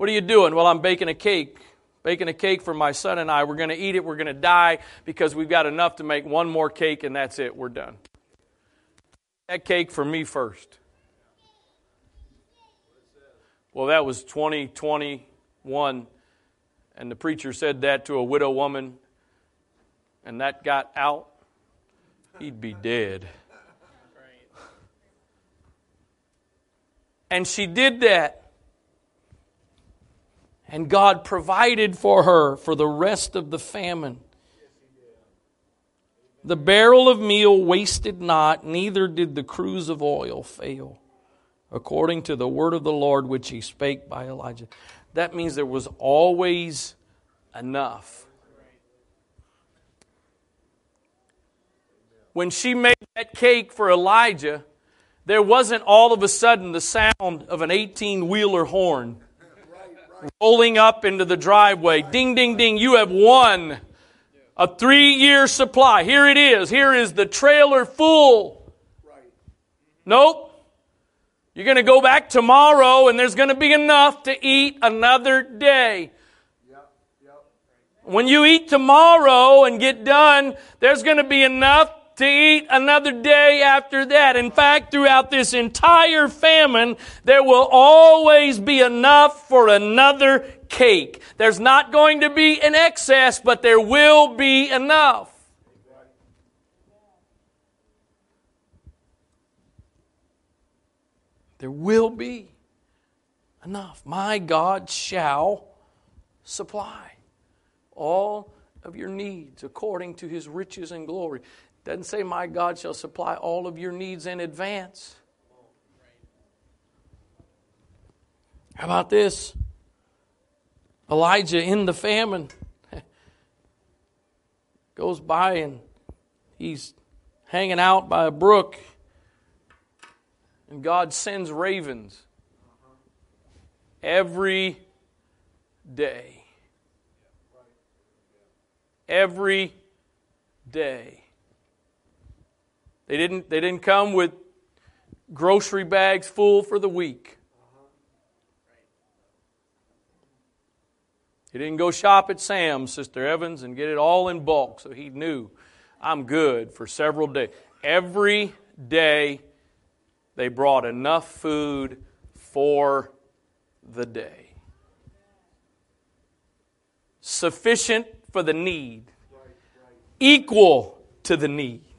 What are you doing? Well, I'm baking a cake. Baking a cake for my son and I. We're going to eat it. We're going to die because we've got enough to make one more cake and that's it. We're done. That cake for me first. Well, that was 2021. And the preacher said that to a widow woman, and that got out. He'd be dead. And she did that. And God provided for her for the rest of the famine. The barrel of meal wasted not, neither did the cruse of oil fail, according to the word of the Lord which he spake by Elijah. That means there was always enough. When she made that cake for Elijah, there wasn't all of a sudden the sound of an 18 wheeler horn rolling up into the driveway. Ding, ding, ding. You have won a three year supply. Here it is. Here is the trailer full. Nope. You're going to go back tomorrow and there's going to be enough to eat another day. When you eat tomorrow and get done, there's going to be enough to eat another day after that. In fact, throughout this entire famine, there will always be enough for another cake. There's not going to be an excess, but there will be enough. There will be enough. My God shall supply all of your needs according to his riches and glory. Doesn't say, My God shall supply all of your needs in advance. How about this? Elijah in the famine goes by and he's hanging out by a brook, and God sends ravens every day. Every day. They didn't, they didn't come with grocery bags full for the week. He didn't go shop at Sam's, Sister Evans, and get it all in bulk, so he knew I'm good for several days. Every day they brought enough food for the day. Sufficient for the need, equal to the need.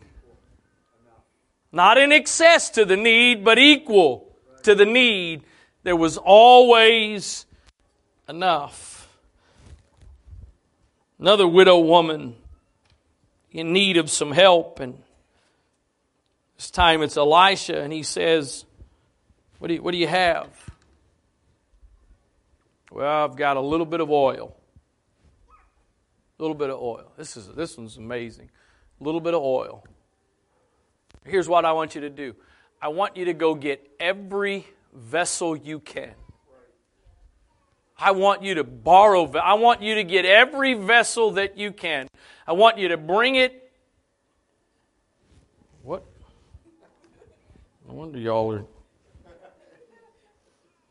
Not in excess to the need, but equal to the need. There was always enough. Another widow woman in need of some help, and this time it's Elisha, and he says, What do you, what do you have? Well, I've got a little bit of oil. A little bit of oil. This is this one's amazing. A little bit of oil. Here's what I want you to do. I want you to go get every vessel you can. I want you to borrow, I want you to get every vessel that you can. I want you to bring it. What? No wonder y'all are.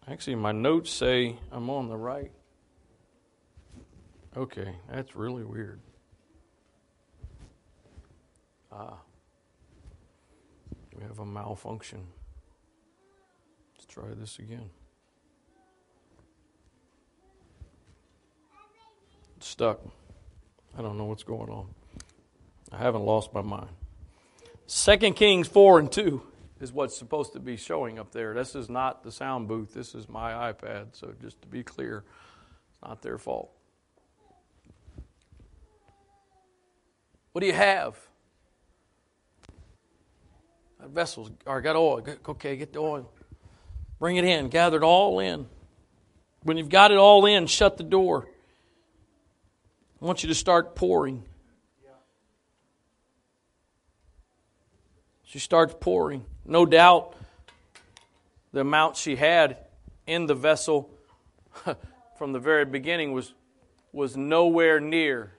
Actually, my notes say I'm on the right. Okay, that's really weird. Ah. We have a malfunction. Let's try this again. stuck. I don't know what's going on. I haven't lost my mind. Second Kings 4 and 2 is what's supposed to be showing up there. This is not the sound booth. This is my iPad. So just to be clear, it's not their fault. What do you have? Got vessels. Or got oil. Okay, get the oil. Bring it in. Gather it all in. When you've got it all in, shut the door. I want you to start pouring. She starts pouring. No doubt the amount she had in the vessel from the very beginning was, was nowhere near,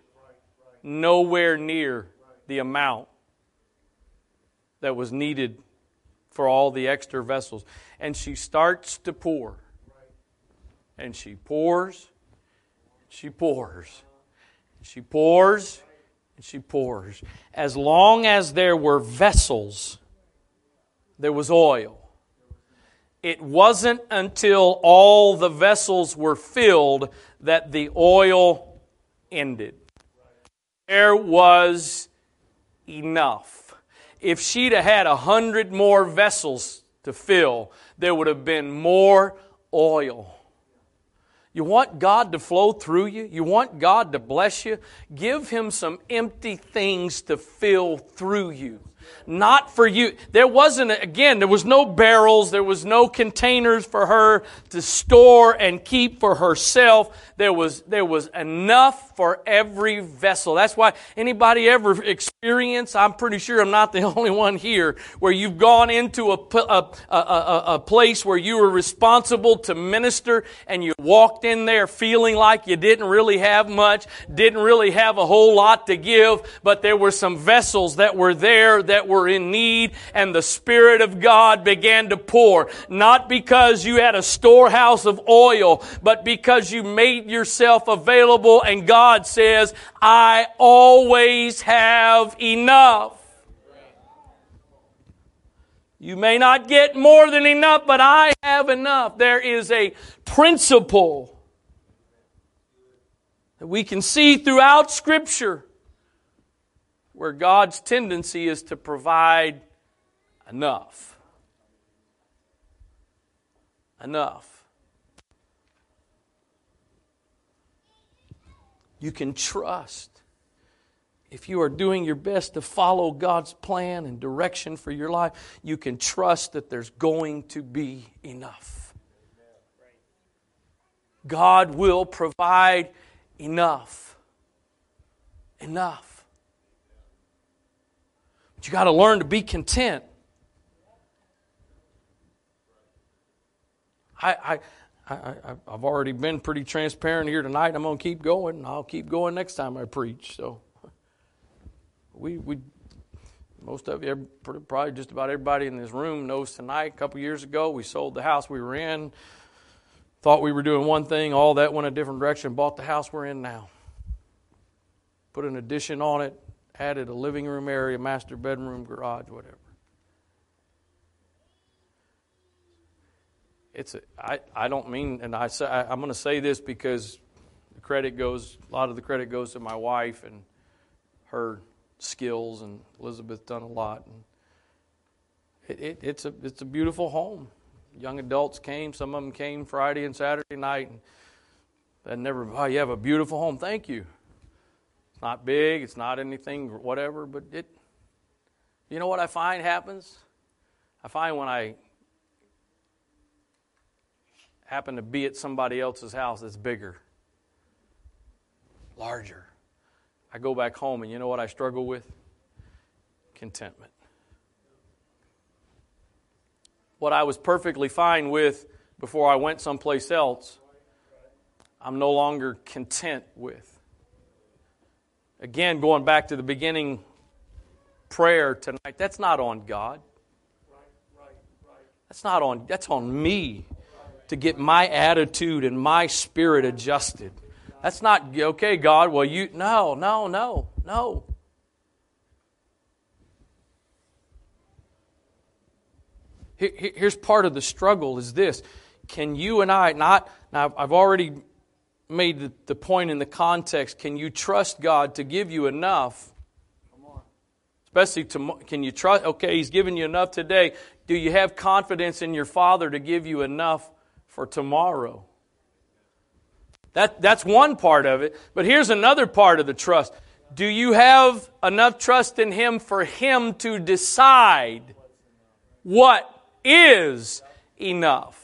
nowhere near the amount that was needed for all the extra vessels. And she starts to pour. And she pours, she pours. She pours and she pours. As long as there were vessels, there was oil. It wasn't until all the vessels were filled that the oil ended. There was enough. If she'd have had a hundred more vessels to fill, there would have been more oil. You want God to flow through you? You want God to bless you? Give Him some empty things to fill through you not for you. There wasn't, again, there was no barrels, there was no containers for her to store and keep for herself. There was, there was enough for every vessel. That's why anybody ever experience, I'm pretty sure I'm not the only one here, where you've gone into a, a, a, a place where you were responsible to minister and you walked in there feeling like you didn't really have much, didn't really have a whole lot to give, but there were some vessels that were there that were in need and the Spirit of God began to pour. Not because you had a storehouse of oil, but because you made yourself available and God says, I always have enough. You may not get more than enough, but I have enough. There is a principle that we can see throughout Scripture where God's tendency is to provide enough. Enough. You can trust. If you are doing your best to follow God's plan and direction for your life, you can trust that there's going to be enough. God will provide enough. Enough. But you got to learn to be content. I, I, I, I've already been pretty transparent here tonight. I'm going to keep going. And I'll keep going next time I preach. So we, we, most of you, probably just about everybody in this room knows tonight. A couple years ago, we sold the house we were in. Thought we were doing one thing, all that went a different direction. Bought the house we're in now. Put an addition on it, added a living room area, master bedroom, garage, whatever. It's a, I, I don't mean, and I say, I, I'm going to say this because the credit goes, a lot of the credit goes to my wife and her skills, and Elizabeth done a lot. And it, it, it's a it's a beautiful home. Young adults came. Some of them came Friday and Saturday night, and they never. Oh, you have a beautiful home. Thank you. It's not big. It's not anything whatever, but it. You know what I find happens? I find when I happen to be at somebody else's house that's bigger, larger I go back home, and you know what I struggle with? Contentment. What I was perfectly fine with before I went someplace else, I'm no longer content with. Again, going back to the beginning prayer tonight, that's not on God. That's not on that's on me to get my attitude and my spirit adjusted. That's not, okay, God, well, you, no, no, no, no. Here's part of the struggle is this. Can you and I, not, now I've already made the, point in the context, can you trust God to give you enough? Especially, to, can you trust, okay, He's given you enough today. Do you have confidence in your Father to give you enough for tomorrow? That, that's one part of it. But here's another part of the trust. Do you have enough trust in Him for Him to decide what is enough?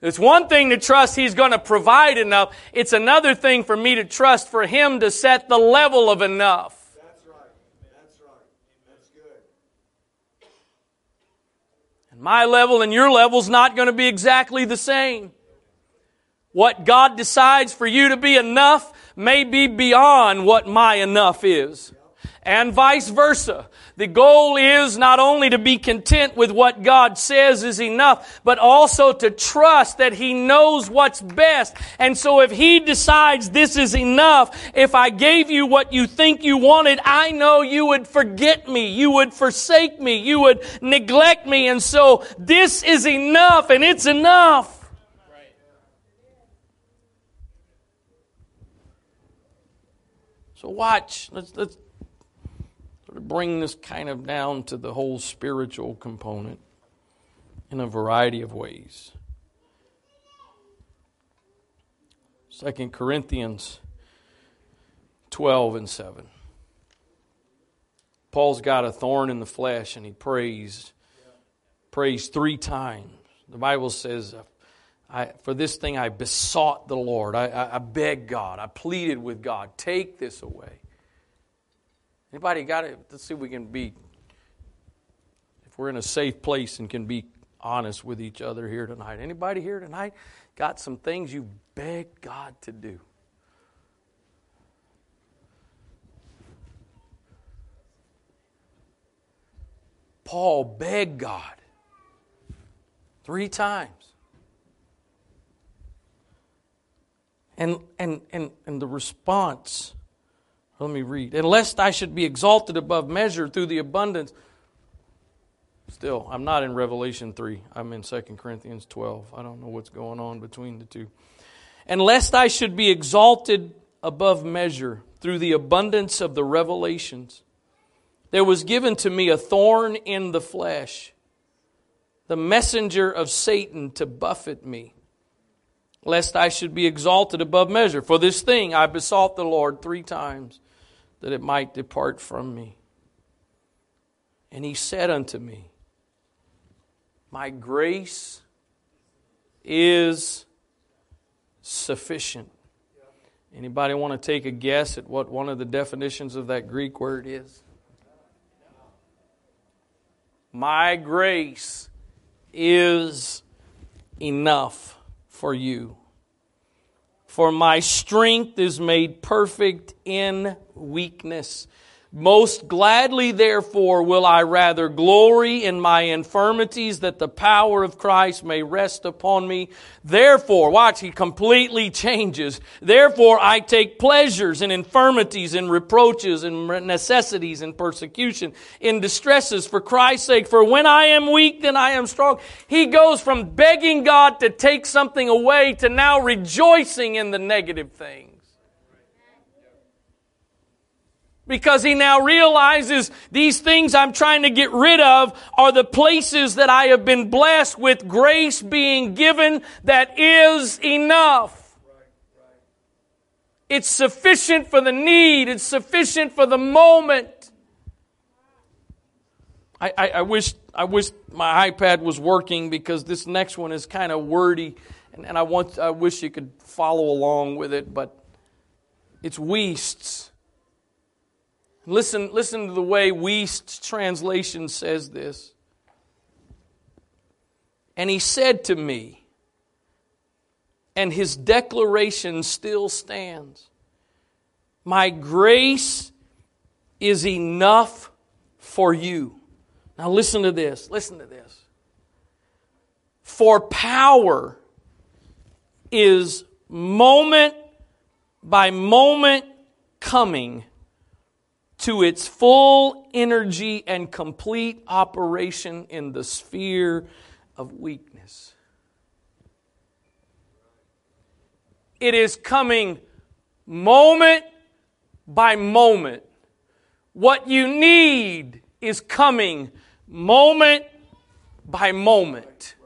It's one thing to trust He's going to provide enough. It's another thing for me to trust for Him to set the level of enough. That's right. That's right. That's good. And my level and your level is not going to be exactly the same. What God decides for you to be enough may be beyond what my enough is. And vice versa. The goal is not only to be content with what God says is enough, but also to trust that He knows what's best. And so if He decides this is enough, if I gave you what you think you wanted, I know you would forget me. You would forsake me. You would neglect me. And so this is enough and it's enough. So watch. Let's let's sort of bring this kind of down to the whole spiritual component in a variety of ways. Second Corinthians 12 and 7. Paul's got a thorn in the flesh and he prays prays three times. The Bible says I, for this thing I besought the Lord. I, I, I begged God. I pleaded with God. Take this away. Anybody got it? Let's see if we can be, if we're in a safe place and can be honest with each other here tonight. Anybody here tonight got some things you begged God to do? Paul begged God three times. And, and, and, and the response, let me read. And lest I should be exalted above measure through the abundance. Still, I'm not in Revelation 3. I'm in 2 Corinthians 12. I don't know what's going on between the two. And lest I should be exalted above measure through the abundance of the revelations, there was given to me a thorn in the flesh, the messenger of Satan to buffet me lest I should be exalted above measure. For this thing I besought the Lord three times that it might depart from me. And he said unto me, My grace is sufficient. Anybody want to take a guess at what one of the definitions of that Greek word is? My grace is enough for you. For my strength is made perfect in weakness. Most gladly, therefore, will I rather glory in my infirmities that the power of Christ may rest upon me. Therefore, watch, he completely changes. Therefore, I take pleasures in infirmities, in reproaches, in necessities, in persecution, in distresses for Christ's sake. For when I am weak, then I am strong. He goes from begging God to take something away to now rejoicing in the negative thing because he now realizes these things I'm trying to get rid of are the places that I have been blessed with grace being given that is enough. It's sufficient for the need. It's sufficient for the moment. I, I, I wish I wish my iPad was working because this next one is kind of wordy, and, and I want I wish you could follow along with it, but it's Wuest's. Listen, listen to the way Wuest's translation says this. And he said to me, and his declaration still stands My grace is enough for you. Now, listen to this. Listen to this. For power is moment by moment coming to its full energy and complete operation in the sphere of weakness. It is coming moment by moment. What you need is coming moment by moment.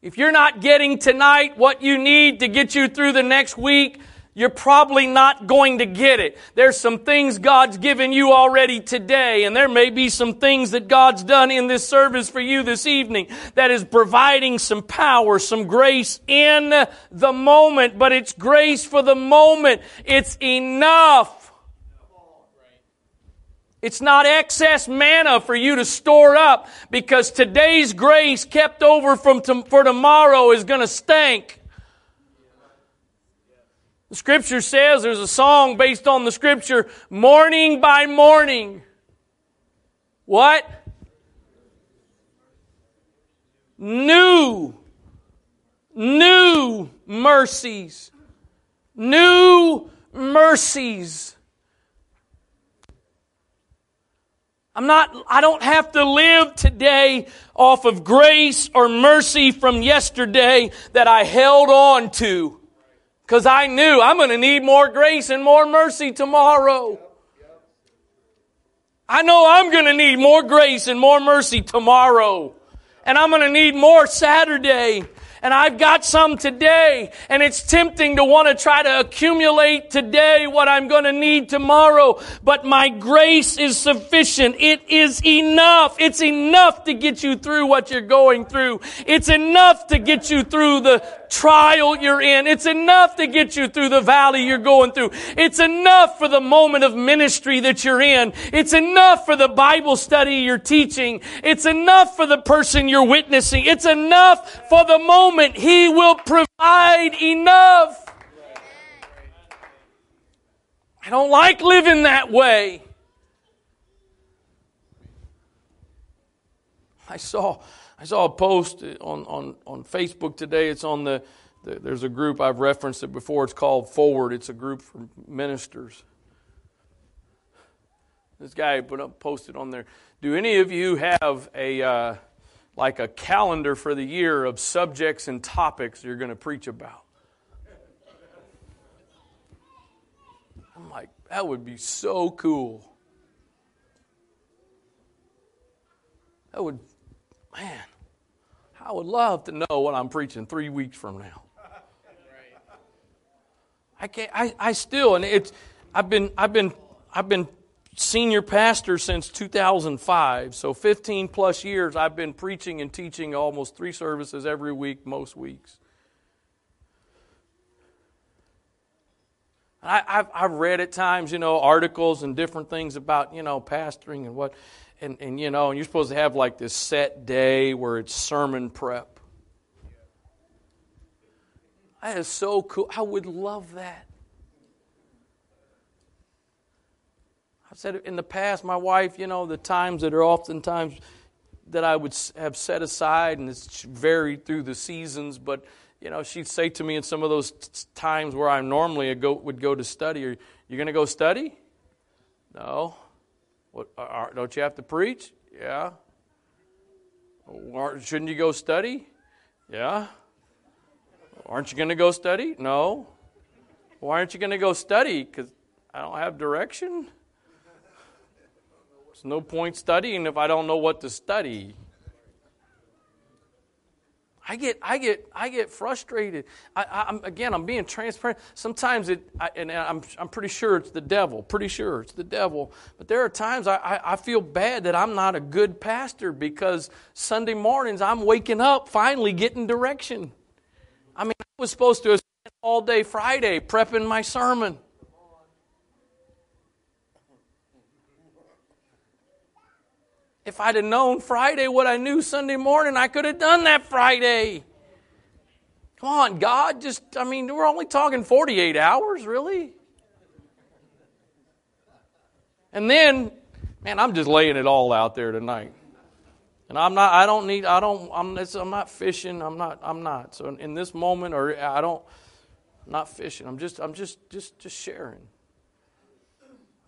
If you're not getting tonight what you need to get you through the next week, you're probably not going to get it. There's some things God's given you already today, and there may be some things that God's done in this service for you this evening that is providing some power, some grace in the moment, but it's grace for the moment. It's enough. It's not excess manna for you to store up because today's grace kept over from for tomorrow is going to stink. The scripture says there's a song based on the scripture, morning by morning. What? New, new mercies. New mercies. I'm not, I don't have to live today off of grace or mercy from yesterday that I held on to. Because I knew I'm going to need more grace and more mercy tomorrow. I know I'm going to need more grace and more mercy tomorrow. And I'm going to need more Saturday and I've got some today, and it's tempting to want to try to accumulate today what I'm going to need tomorrow, but my grace is sufficient. It is enough. It's enough to get you through what you're going through. It's enough to get you through the trial you're in. It's enough to get you through the valley you're going through. It's enough for the moment of ministry that you're in. It's enough for the Bible study you're teaching. It's enough for the person you're witnessing. It's enough for the moment. He will provide enough. I don't like living that way. I saw I saw a post on, on, on Facebook today. It's on the, the, there's a group, I've referenced it before. It's called Forward. It's a group for ministers. This guy put up, posted on there. Do any of you have a, uh, like a calendar for the year of subjects and topics you're going to preach about? I'm like, that would be so cool. That would man, I would love to know what I'm preaching three weeks from now. I can't. I, I still, and it's. I've been. I've been. I've been senior pastor since 2005. So 15 plus years. I've been preaching and teaching almost three services every week, most weeks. I, have I've read at times, you know, articles and different things about, you know, pastoring and what and, and you know, and you're supposed to have like this set day where it's sermon prep. That is so cool. I would love that. Said in the past, my wife, you know, the times that are oftentimes that I would have set aside, and it's varied through the seasons, but you know, she'd say to me in some of those t- times where I normally a go, would go to study, "Are you going to go study?" No. What? Are, don't you have to preach? Yeah. Shouldn't you go study? Yeah. Aren't you going to go study? No. Why aren't you going to go study? Because I don't have direction. There's no point studying if I don't know what to study. I get, I get, I get frustrated. I, am again, I'm being transparent. Sometimes it, I, and I'm, I'm pretty sure it's the devil. Pretty sure it's the devil. But there are times I, I, I feel bad that I'm not a good pastor because Sunday mornings I'm waking up finally getting direction. I mean, I was supposed to have spent all day Friday prepping my sermon. If I'd have known Friday what I knew Sunday morning, I could have done that Friday. Come on, God, just, I mean, we're only talking 48 hours, really? And then, man, I'm just laying it all out there tonight. And I'm not, I don't need, I don't, I'm, I'm not fishing, I'm not, I'm not. So in, in this moment, or I don't, I'm not fishing, I'm just, I'm just, just, just sharing.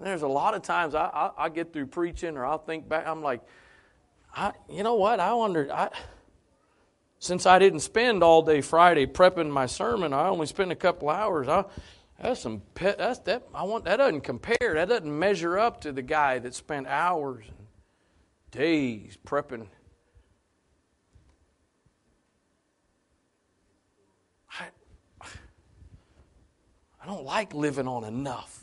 There's a lot of times I, I, I, get through preaching or I'll think back, I'm like, I, you know what? I wondered, I, since I didn't spend all day Friday prepping my sermon, I only spent a couple hours. I, that's some pet, that's that I want that doesn't compare. That doesn't measure up to the guy that spent hours and days prepping. I, I don't like living on enough.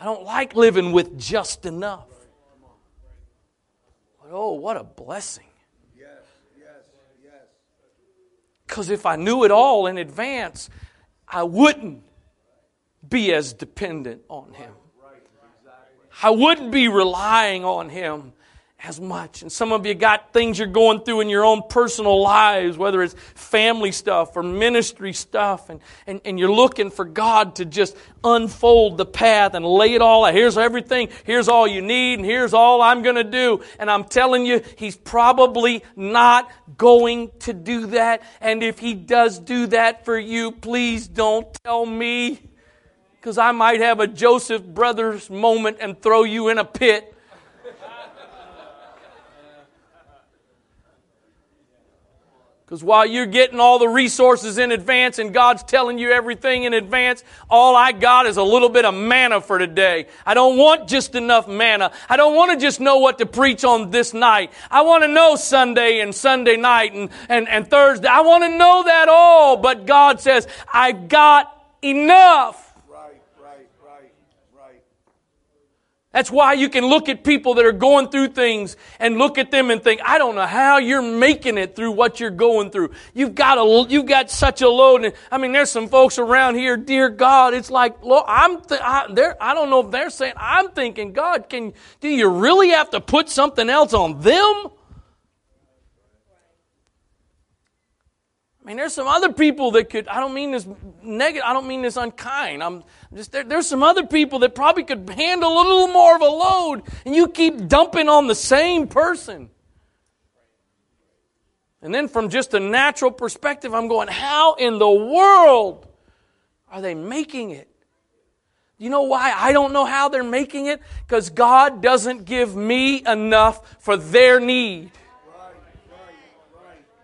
I don't like living with just enough. But oh, what a blessing. Because if I knew it all in advance, I wouldn't be as dependent on Him. I wouldn't be relying on Him as much. And some of you got things you're going through in your own personal lives, whether it's family stuff or ministry stuff, and, and, and you're looking for God to just unfold the path and lay it all out. Here's everything. Here's all you need, and here's all I'm going to do. And I'm telling you, He's probably not going to do that. And if He does do that for you, please don't tell me. Because I might have a Joseph Brothers moment and throw you in a pit Because while you're getting all the resources in advance and God's telling you everything in advance, all I got is a little bit of manna for today. I don't want just enough manna. I don't want to just know what to preach on this night. I want to know Sunday and Sunday night and, and, and Thursday. I want to know that all. But God says, I've got enough. That's why you can look at people that are going through things and look at them and think, I don't know how you're making it through what you're going through. You've got a, you've got such a load. And, I mean, there's some folks around here, dear God, it's like, Lord, I'm, th- I, I don't know if they're saying, I'm thinking, God, can, do you really have to put something else on them? I mean, there's some other people that could, I don't mean this negative, I don't mean this unkind. I'm just, there, there's some other people that probably could handle a little more of a load, and you keep dumping on the same person. And then from just a natural perspective, I'm going, how in the world are they making it? You know why I don't know how they're making it? Because God doesn't give me enough for their need.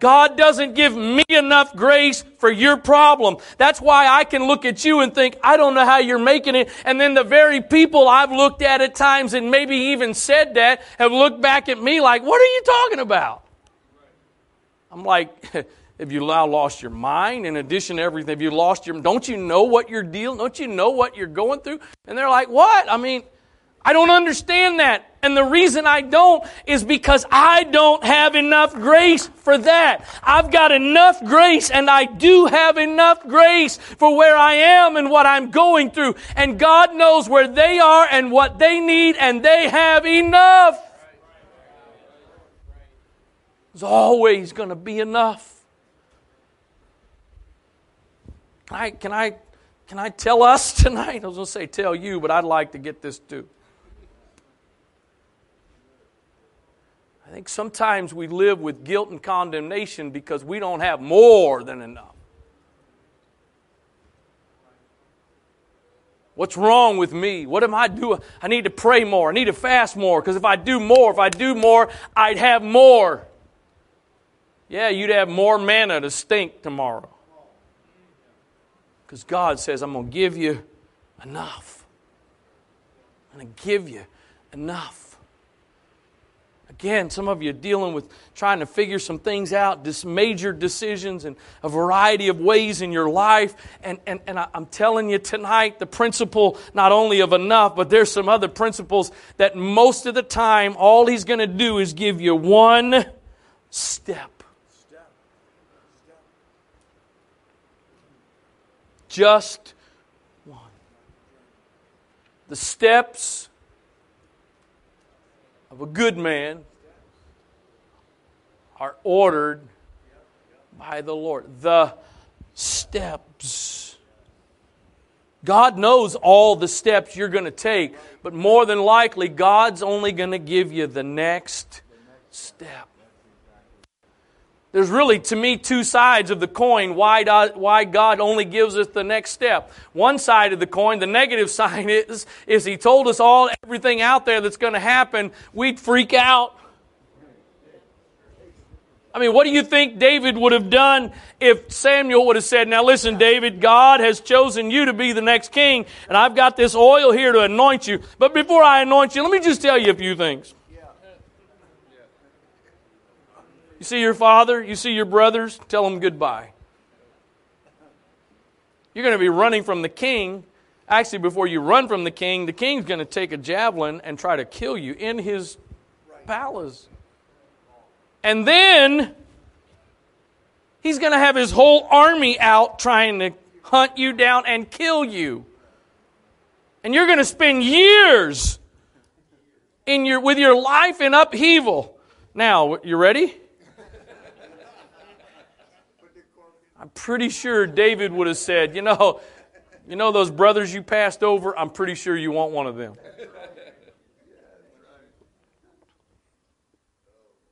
God doesn't give me enough grace for your problem. That's why I can look at you and think, I don't know how you're making it. And then the very people I've looked at at times and maybe even said that have looked back at me like, what are you talking about? I'm like, have you now lost your mind in addition to everything? Have you lost your, don't you know what you're dealing, don't you know what you're going through? And they're like, what? I mean, I don't understand that. And the reason I don't is because I don't have enough grace for that. I've got enough grace and I do have enough grace for where I am and what I'm going through. And God knows where they are and what they need and they have enough. There's always going to be enough. I, can I Can I tell us tonight? I was going to say tell you, but I'd like to get this too. Think sometimes we live with guilt and condemnation because we don't have more than enough. What's wrong with me? What am I doing? I need to pray more. I need to fast more because if I do more, if I do more, I'd have more. Yeah, you'd have more manna to stink tomorrow. Because God says, I'm going to give you enough. I'm going to give you enough. Again, some of you are dealing with trying to figure some things out, this major decisions in a variety of ways in your life. And, and, and I'm telling you tonight, the principle not only of enough, but there's some other principles that most of the time, all he's going to do is give you one step. Just one. The steps of a good man are ordered by the Lord. The steps. God knows all the steps you're going to take, but more than likely, God's only going to give you the next step. There's really, to me, two sides of the coin why, why God only gives us the next step. One side of the coin, the negative side is, is He told us all, everything out there that's going to happen, we'd freak out. I mean, what do you think David would have done if Samuel would have said, Now listen, David, God has chosen you to be the next king, and I've got this oil here to anoint you. But before I anoint you, let me just tell you a few things. You see your father, you see your brothers, tell them goodbye. You're going to be running from the king. Actually, before you run from the king, the king's going to take a javelin and try to kill you in his palace. And then he's going to have his whole army out trying to hunt you down and kill you. And you're going to spend years in your, with your life in upheaval. Now, you ready? I'm pretty sure David would have said, you know, you know those brothers you passed over? I'm pretty sure you want one of them.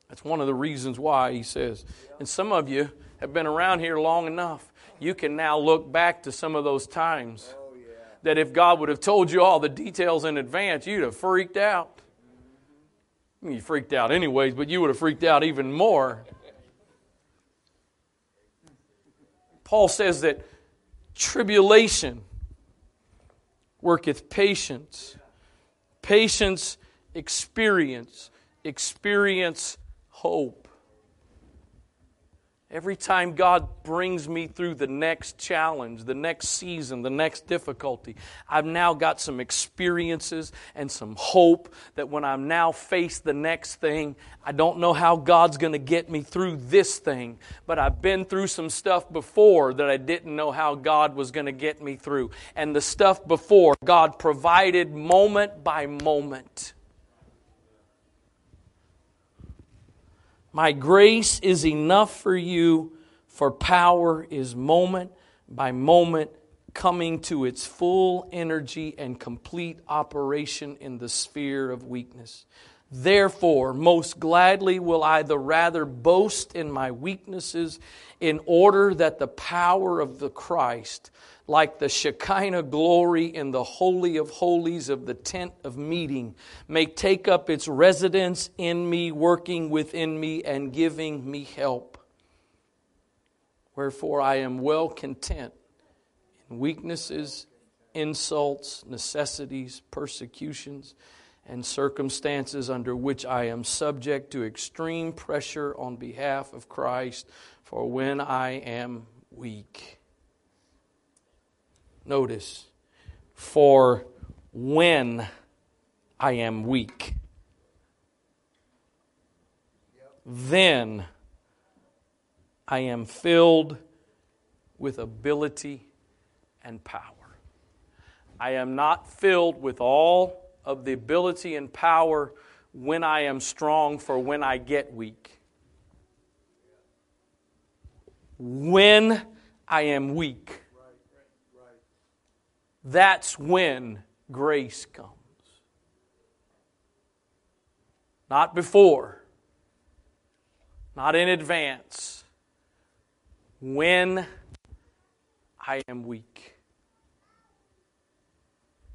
That's one of the reasons why he says. And some of you have been around here long enough. You can now look back to some of those times that if God would have told you all the details in advance, you'd have freaked out. You freaked out anyways, but you would have freaked out even more Paul says that tribulation worketh patience. Patience, experience. Experience, hope. Every time God brings me through the next challenge, the next season, the next difficulty, I've now got some experiences and some hope that when I'm now faced the next thing, I don't know how God's going to get me through this thing, but I've been through some stuff before that I didn't know how God was going to get me through. And the stuff before, God provided moment by moment. My grace is enough for you, for power is moment by moment coming to its full energy and complete operation in the sphere of weakness. Therefore, most gladly will I the rather boast in my weaknesses, in order that the power of the Christ like the Shekinah glory in the Holy of Holies of the tent of meeting, may take up its residence in me, working within me, and giving me help. Wherefore I am well content in weaknesses, insults, necessities, persecutions, and circumstances under which I am subject to extreme pressure on behalf of Christ, for when I am weak Notice, for when I am weak, then I am filled with ability and power. I am not filled with all of the ability and power when I am strong for when I get weak. When I am weak That's when grace comes. Not before, not in advance. When I am weak.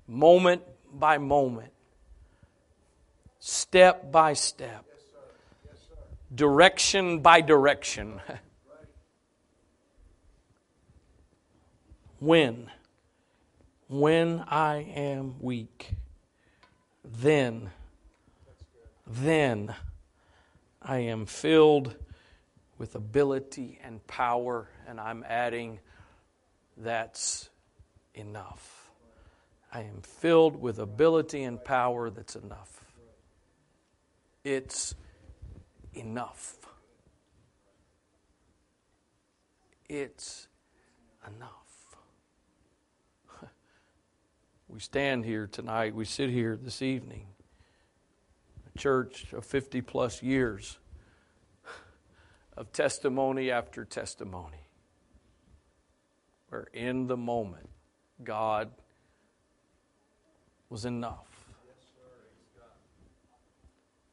Moment by moment, step by step, direction by direction. when? When I am weak, then, then I am filled with ability and power, and I'm adding that's enough. I am filled with ability and power that's enough. It's enough. It's enough. We stand here tonight, we sit here this evening, a church of 50 plus years of testimony after testimony, where in the moment, God was enough.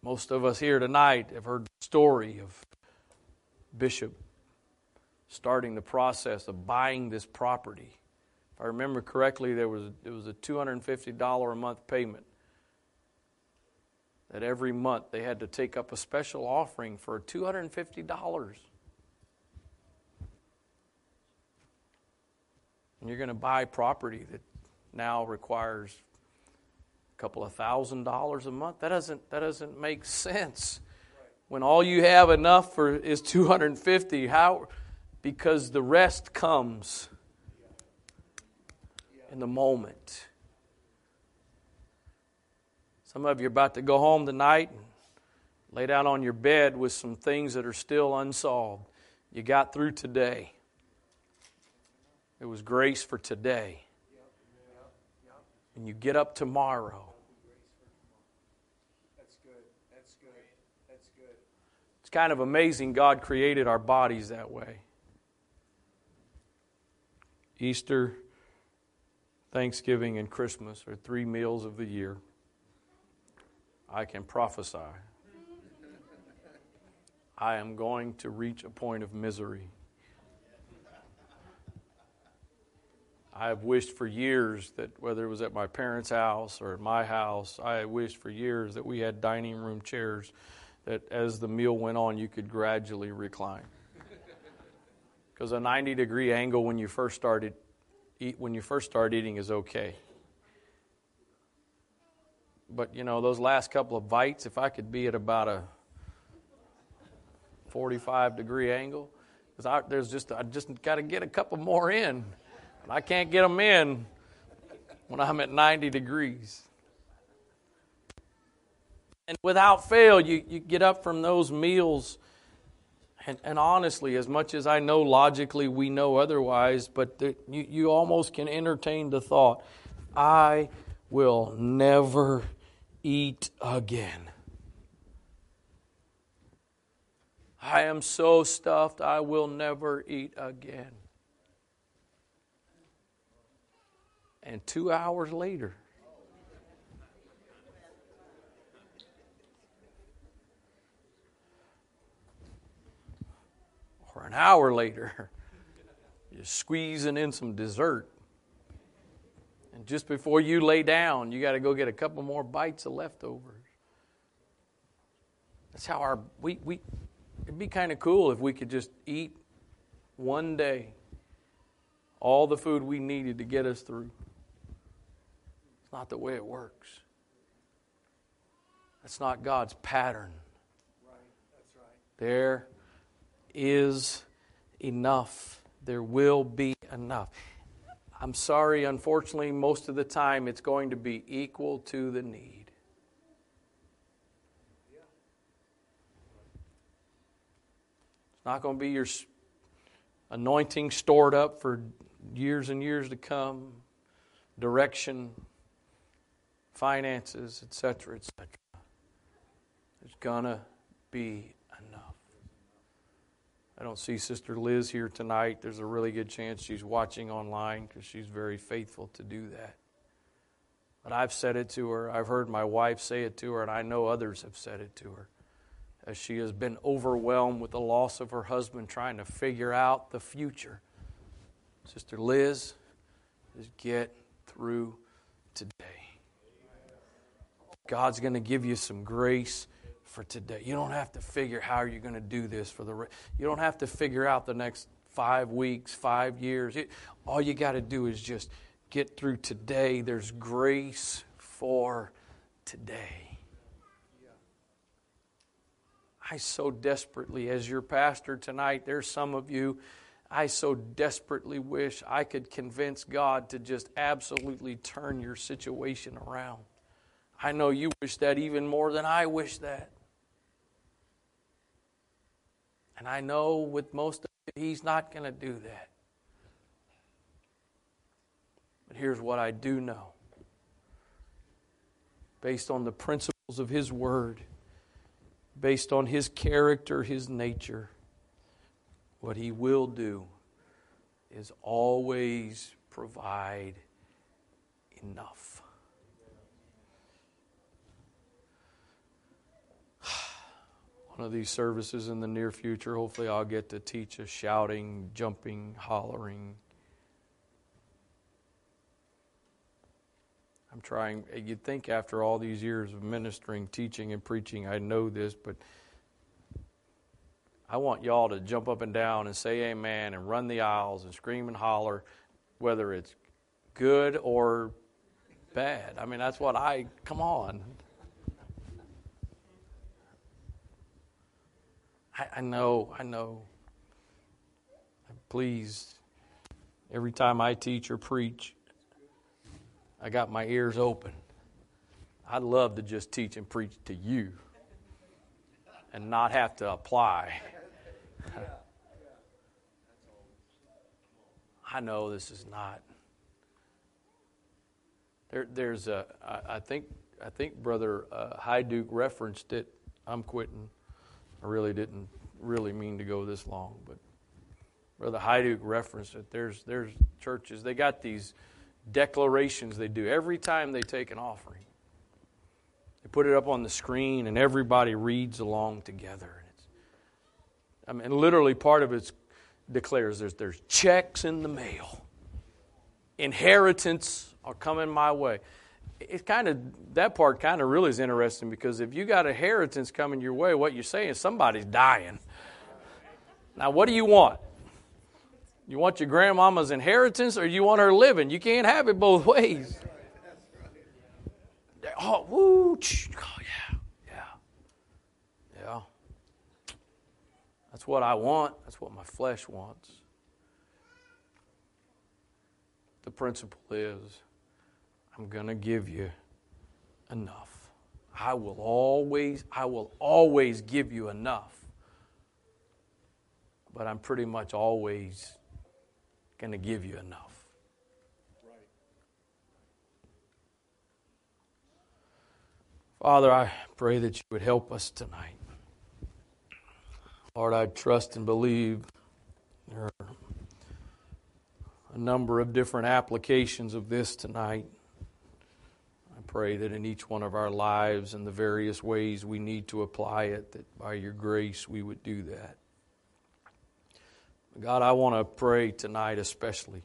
Most of us here tonight have heard the story of Bishop starting the process of buying this property. If I remember correctly, there was it was a $250 a month payment. That every month they had to take up a special offering for $250. And you're going to buy property that now requires a couple of thousand dollars a month. That doesn't that doesn't make sense. When all you have enough for is 250, how because the rest comes in the moment. Some of you are about to go home tonight and lay down on your bed with some things that are still unsolved. You got through today. It was grace for today. And you get up tomorrow. That's good. That's good. That's good. It's kind of amazing God created our bodies that way. Easter, Thanksgiving, and Christmas are three meals of the year. I can prophesy. I am going to reach a point of misery. I have wished for years that whether it was at my parents' house or at my house, I wished for years that we had dining room chairs that as the meal went on, you could gradually recline. Because a 90 degree angle when you first started eat when you first start eating is okay. But you know, those last couple of bites, if I could be at about a 45 degree angle, because there's just I just got to get a couple more in. And I can't get them in when I'm at 90 degrees. And without fail, you, you get up from those meals. And, and honestly, as much as I know logically we know otherwise, but the, you, you almost can entertain the thought I will never eat again. I am so stuffed, I will never eat again. And two hours later, hour later, you're squeezing in some dessert. And just before you lay down, you got to go get a couple more bites of leftovers. That's how our we we it'd be kind of cool if we could just eat one day all the food we needed to get us through. It's not the way it works. That's not God's pattern. Right, that's right. There is enough. There will be enough. I'm sorry, unfortunately, most of the time it's going to be equal to the need. It's not going to be your anointing stored up for years and years to come, direction, finances, etc., etc. There's going to be. I don't see Sister Liz here tonight. There's a really good chance she's watching online because she's very faithful to do that. But I've said it to her. I've heard my wife say it to her, and I know others have said it to her. As she has been overwhelmed with the loss of her husband, trying to figure out the future. Sister Liz, just get through today. God's going to give you some grace for today. You don't have to figure how you're going to do this for the rest. You don't have to figure out the next five weeks, five years. It, all you got to do is just get through today. There's grace for today. I so desperately, as your pastor tonight, there's some of you, I so desperately wish I could convince God to just absolutely turn your situation around. I know you wish that even more than I wish that. And I know with most of you, he's not going to do that. But here's what I do know based on the principles of his word, based on his character, his nature, what he will do is always provide enough. One of these services in the near future. Hopefully, I'll get to teach a shouting, jumping, hollering. I'm trying, eh, you'd think after all these years of ministering, teaching, and preaching, I know this, but I want y'all to jump up and down and say amen and run the aisles and scream and holler, whether it's good or bad. I mean, that's what I, come on. I, I know, I know. Please, every time I teach or preach, I got my ears open. I'd love to just teach and preach to you and not have to apply. I know this is not. There, there's a. I, I think. I think Brother uh, Duke referenced it. I'm quitting. I really didn't really mean to go this long, but Brother Hajduk referenced it. There's there's churches they got these declarations they do every time they take an offering. They put it up on the screen and everybody reads along together. And it's, I mean, literally part of it declares there's there's checks in the mail, inheritance are coming my way it's kind of that part kind of really is interesting because if you got inheritance coming your way, what you're saying is somebody's dying. Now, what do you want? You want your grandmama's inheritance or you want her living? You can't have it both ways. Oh, woo, oh, yeah, yeah, yeah. That's what I want. That's what my flesh wants. The principle is I'm going to give you enough. I will always I will always give you enough. But I'm pretty much always going to give you enough. Father, I pray that you would help us tonight. Lord, I trust and believe there are a number of different applications of this tonight pray that in each one of our lives and the various ways we need to apply it, that by your grace we would do that. God, I want to pray tonight especially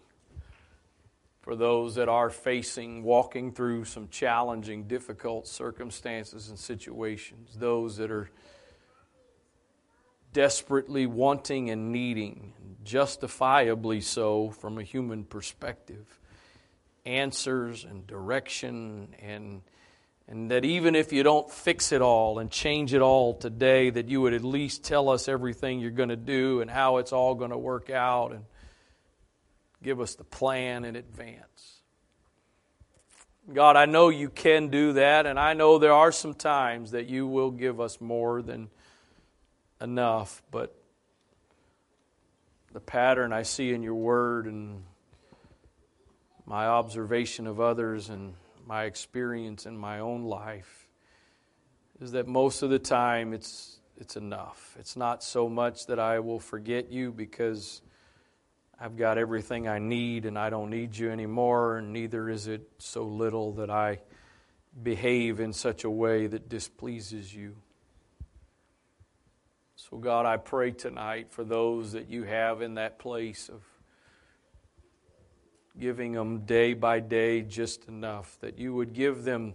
for those that are facing, walking through some challenging, difficult circumstances and situations, those that are desperately wanting and needing, justifiably so from a human perspective answers and direction and and that even if you don't fix it all and change it all today that you would at least tell us everything you're going to do and how it's all going to work out and give us the plan in advance. God I know you can do that and I know there are some times that you will give us more than enough but the pattern I see in your word and my observation of others and my experience in my own life is that most of the time it's it's enough. It's not so much that I will forget you because I've got everything I need and I don't need you anymore, and neither is it so little that I behave in such a way that displeases you. So, God, I pray tonight for those that you have in that place of giving them day by day just enough, that you would give them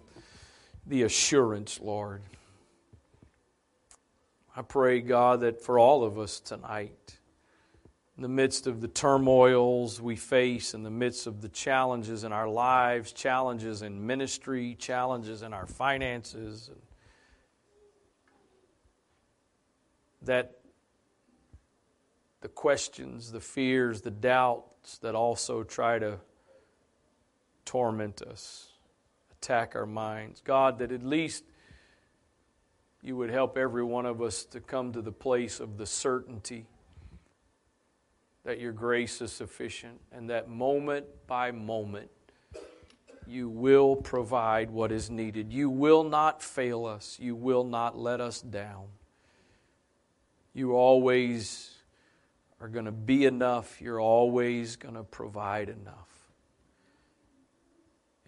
the assurance, Lord. I pray, God, that for all of us tonight, in the midst of the turmoils we face, in the midst of the challenges in our lives, challenges in ministry, challenges in our finances, that the questions, the fears, the doubts that also try to torment us, attack our minds. God, that at least you would help every one of us to come to the place of the certainty that your grace is sufficient and that moment by moment you will provide what is needed. You will not fail us, you will not let us down. You always are going to be enough, you're always going to provide enough.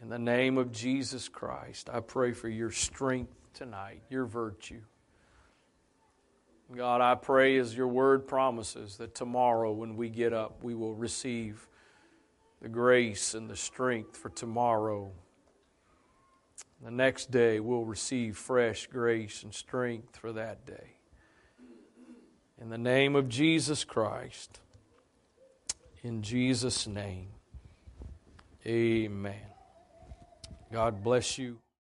In the name of Jesus Christ, I pray for your strength tonight, your virtue. God, I pray as your word promises that tomorrow when we get up, we will receive the grace and the strength for tomorrow. The next day, we'll receive fresh grace and strength for that day. In the name of Jesus Christ, in Jesus' name, amen. God bless you.